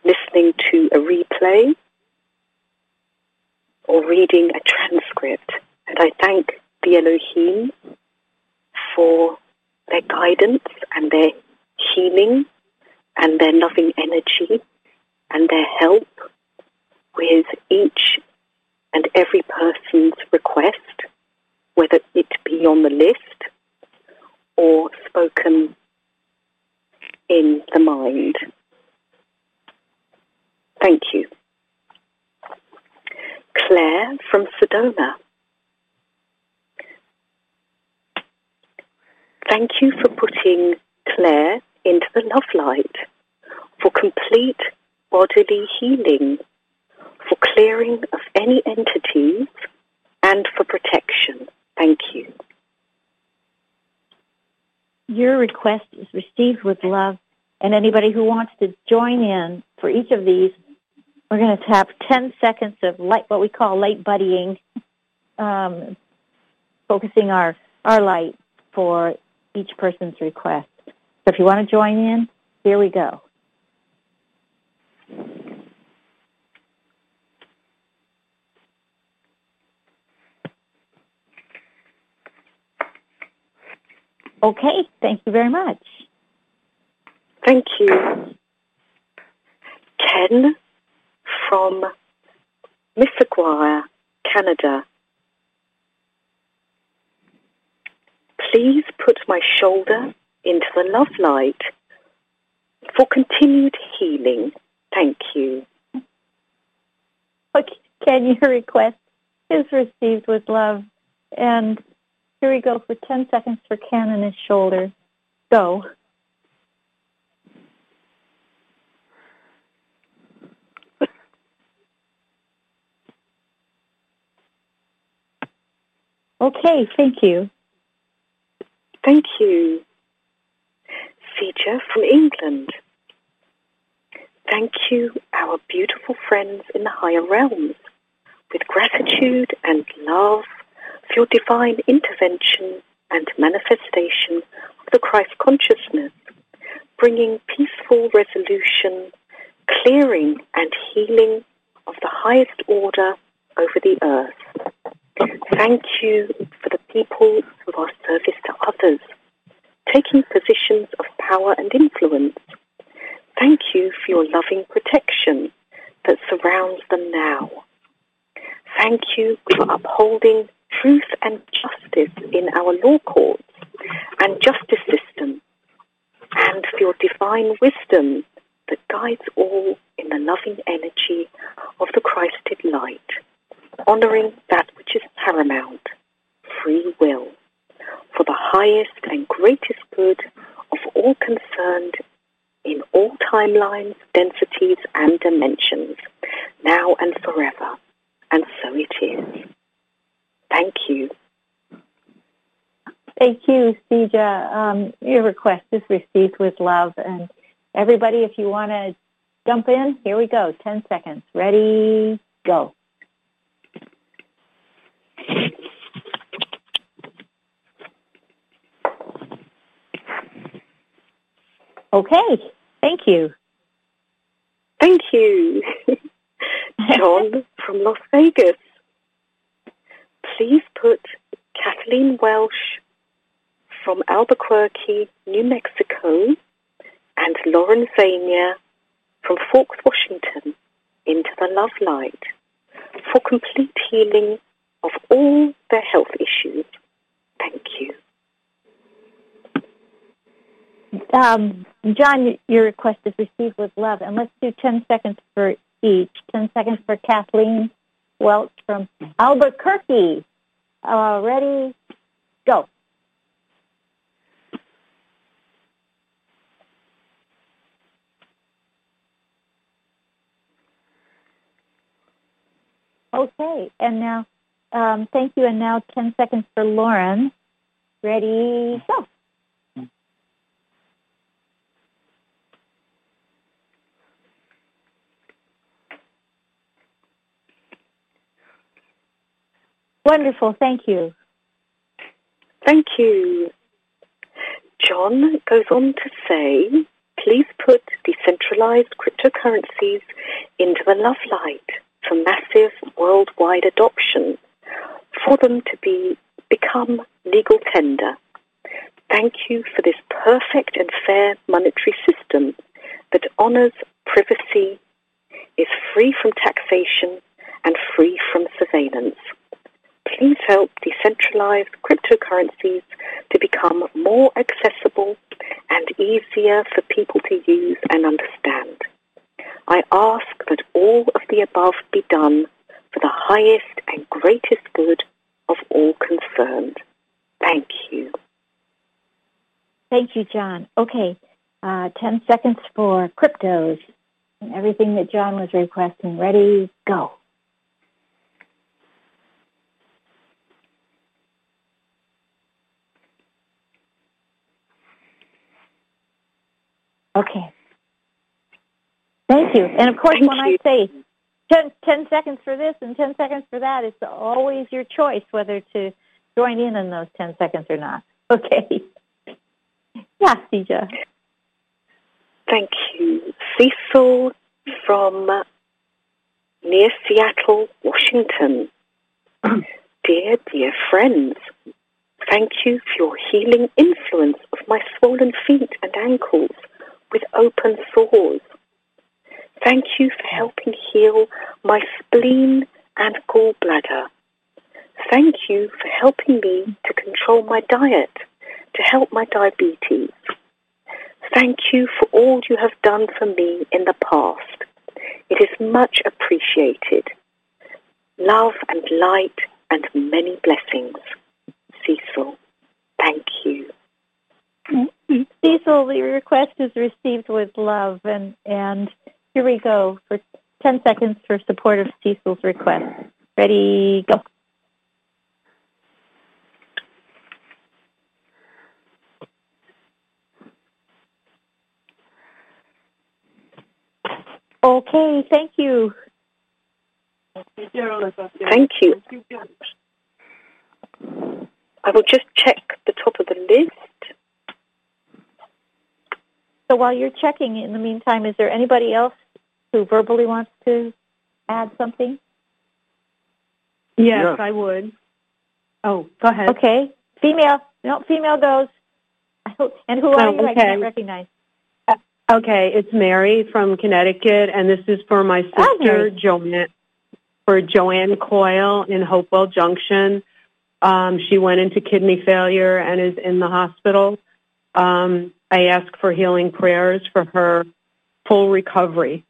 listening to a replay, or reading a transcript. And I thank the Elohim for their guidance and their healing and their loving energy and their help with each and every person's request, whether it be on the list or spoken in the mind. Thank you. Claire from Sedona. Thank you for putting Claire into the love light for complete bodily healing, for clearing of any entities, and for protection. Thank you.
Your request is received with love, and anybody who wants to join in for each of these, we're going to tap 10 seconds of light, what we call light buddying, um, focusing our, our light for each person's request. So if you want to join in, here we go. Okay, thank you very much.
Thank you. Ken from Mississauga, Canada. Please put my shoulder into the love light for continued healing. Thank you.
Okay, Ken, your request is received with love. And here we go for 10 seconds for Ken and his shoulder. Go. Okay, thank you.
Thank you. Feature from England. Thank you, our beautiful friends in the higher realms, with gratitude and love your divine intervention and manifestation of the Christ consciousness, bringing peaceful resolution, clearing and healing of the highest order over the earth. Thank you for the people who are service to others, taking positions of power and influence. Thank you for your loving protection that surrounds them now. Thank you for upholding truth and justice in our law courts and justice system, and for your divine wisdom that guides all in the loving energy of the Christed light, honoring that which is paramount, free will, for the highest and greatest good of all concerned in all timelines, densities, and dimensions, now and forever. And so it is. Thank you.
Thank you, CJ. Um, your request is received with love. And everybody, if you want to jump in, here we go. 10 seconds. Ready, go. Okay. Thank you.
Thank you. John from Las Vegas. Please put Kathleen Welsh from Albuquerque, New Mexico, and Lauren Zania from Forks, Washington, into the love light for complete healing of all their health issues. Thank you.
Um, John, your request is received with love, and let's do 10 seconds for each. 10 seconds for Kathleen Welch from Albuquerque. Uh, ready? Go. Okay, and now, um, thank you, and now 10 seconds for Lauren. Ready, go. Wonderful, thank you.
Thank you. John goes on to say, please put decentralized cryptocurrencies into the love light for massive worldwide adoption, for them to be become legal tender. Thank you for this perfect and fair monetary system that honors privacy, is free from taxation, and free from surveillance. Please help decentralized cryptocurrencies to become more accessible and easier for people to use and understand. I ask that all of the above be done for the highest and greatest good of all concerned. Thank you.
Thank you, John. Okay, uh, 10 seconds for cryptos and everything that John was requesting. Ready, go. Okay. Thank you. And of course,
Thank
when
you.
I say 10, 10 seconds for this and 10 seconds for that, it's always your choice whether to join in in those 10 seconds or not. Okay. Yeah, CJ.
Thank you. Cecil from near Seattle, Washington. dear, dear friends, thank you for your healing influence of my swollen feet and ankles with open sores. Thank you for helping heal my spleen and gallbladder. Thank you for helping me to control my diet, to help my diabetes. Thank you for all you have done for me in the past. It is much appreciated. Love and light and many blessings. Cecil, thank you.
Cecil, the request is received with love, and, and here we go for 10 seconds for support of Cecil's request. Ready, go. Okay, thank you.
Thank you. I will just check the top of the list.
So while you're checking, in the meantime, is there anybody else who verbally wants to add something?
Yes,
Yes.
I would. Oh, go ahead.
Okay, female. No, female goes. I hope- And who are
Oh,
you? I
okay.
can't recognize.
Okay, it's Mary from Connecticut, and this is for my sister
Mary.
Joanne, for Joanne Coyle in Hopewell Junction. Um, she went into kidney failure and is in the hospital. Um, I ask for healing prayers for her full recovery.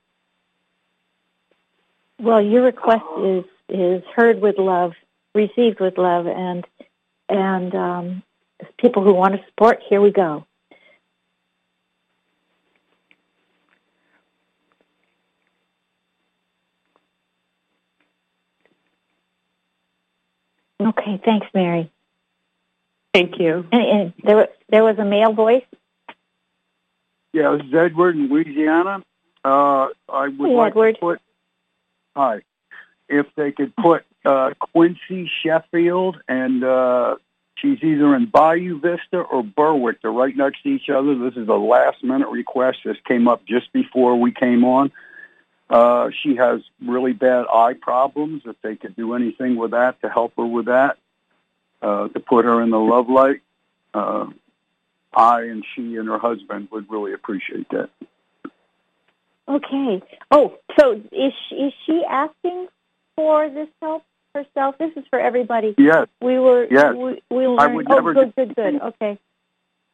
Well, your request is is heard with love, received with love, and and um, people who want to support, here we go. Okay, thanks, Mary.
Thank you.
And, and there there was a male voice.
Yeah, this is Edward in Louisiana. Uh, I would
Hey,
like
Edward.
to put, hi, if they could put uh, Quincy Sheffield and uh, She's either in Bayou Vista or Berwick. They're right next to each other. This is a last minute request. This came up just before we came on. Uh, she has really bad eye problems. If they could do anything with that to help her with that, uh, to put her in the love light, uh, I and she and her husband would really appreciate that.
Okay. Oh, so is she, is she asking for this help herself? This is for everybody.
Yes.
We were.
Yes.
We, we
I would
oh,
never
good, good, good. Okay.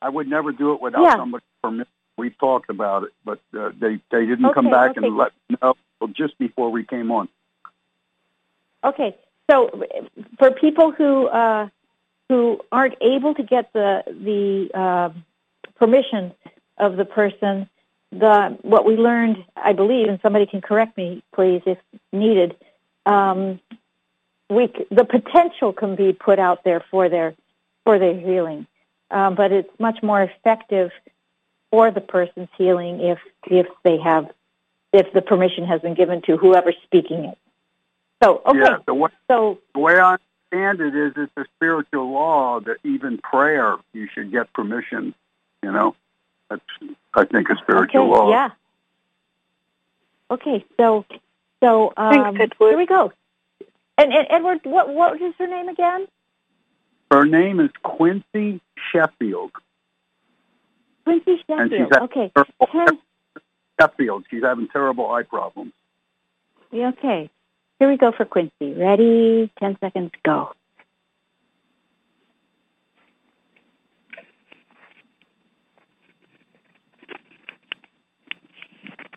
I would never do it without
Yeah.
somebody's permission. We've talked about it, but uh, they they didn't come back
okay.
and let me know just before we came on.
Okay. So for people who uh, who aren't able to get the the uh, permission of the person, the what we learned, I believe, and somebody can correct me, please, if needed. Um, we the potential can be put out there for their for their healing, um, but it's much more effective for the person's healing if if they have if the permission has been given to whoever's speaking it. So okay,
Yeah, the way,
so
the way I understand it is it's a spiritual law that even prayer you should get permission. You know, that's I think a spiritual
okay,
law.
yeah. Okay, so so um,
Thanks,
here we go. And, and Edward, what what is her name again?
Her name is Quincy Sheffield.
Quincy
And she's
Sheffield. Okay,
her-
ten.
Sheffield. She's having terrible eye problems.
Yeah, okay. Here we go for Quincy. Ready? Ten seconds. Go.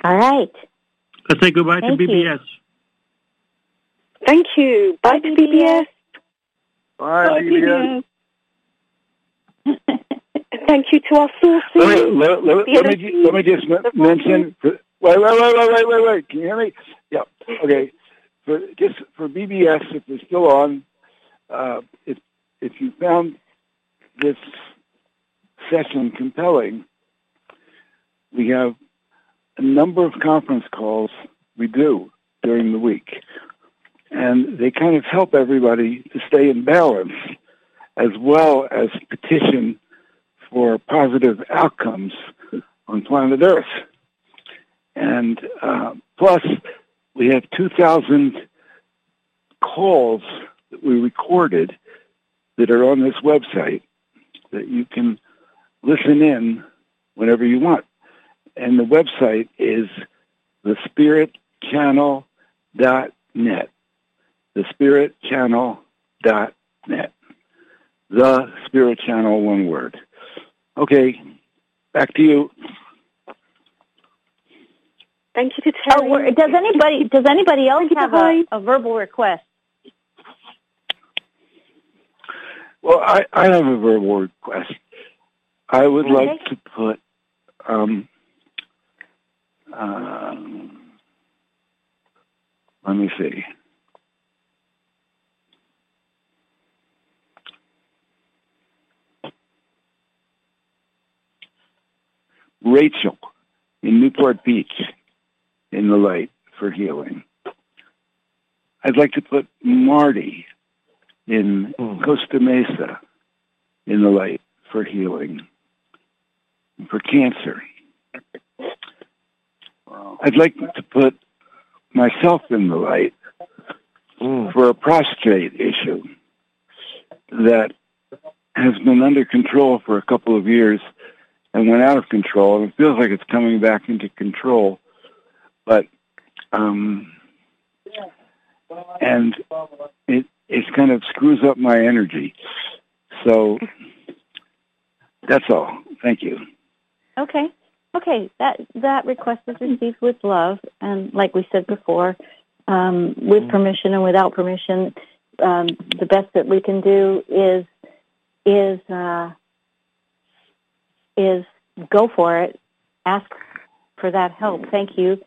All right.
Let's say goodbye
Thank
to
you.
BBS.
Thank you. Bye, to BBS.
Bye, BBS.
Thank you to our sources.
Let me, let, let, let me, let me just men- mention. Wait, wait, wait, wait, wait, wait, wait. Can you hear me? Yeah. Okay. For just for BBS, if they're still on, uh, if if you found this session compelling, we have a number of conference calls we do during the week, and they kind of help everybody to stay in balance, as well as petition for positive outcomes on planet Earth. And uh, plus, we have 2,000 calls that we recorded that are on this website that you can listen in whenever you want. And the website is thespiritchannel.net. Thespiritchannel.net. The Spirit Channel, one word. Okay, back to you.
Thank you to
Oh,
Terry.
we're- does anybody does anybody else have a, a verbal request?
Well, I, I have a verbal request. I would
Okay.
like to put um, um, let me see. Rachel in Newport Beach in the light for healing. I'd like to put Marty in hmm. Costa Mesa in the light for healing, for cancer. I'd like to put myself in the light hmm. for a prostate issue that has been under control for a couple of years and went out of control, and it feels like it's coming back into control. But um, and it it kind of screws up my energy. So that's all. Thank you.
Okay. Okay. That that request is received with love, and like we said before, um, with permission and without permission, um, the best that we can do is is uh, is go for it. Ask for that help. Thank you.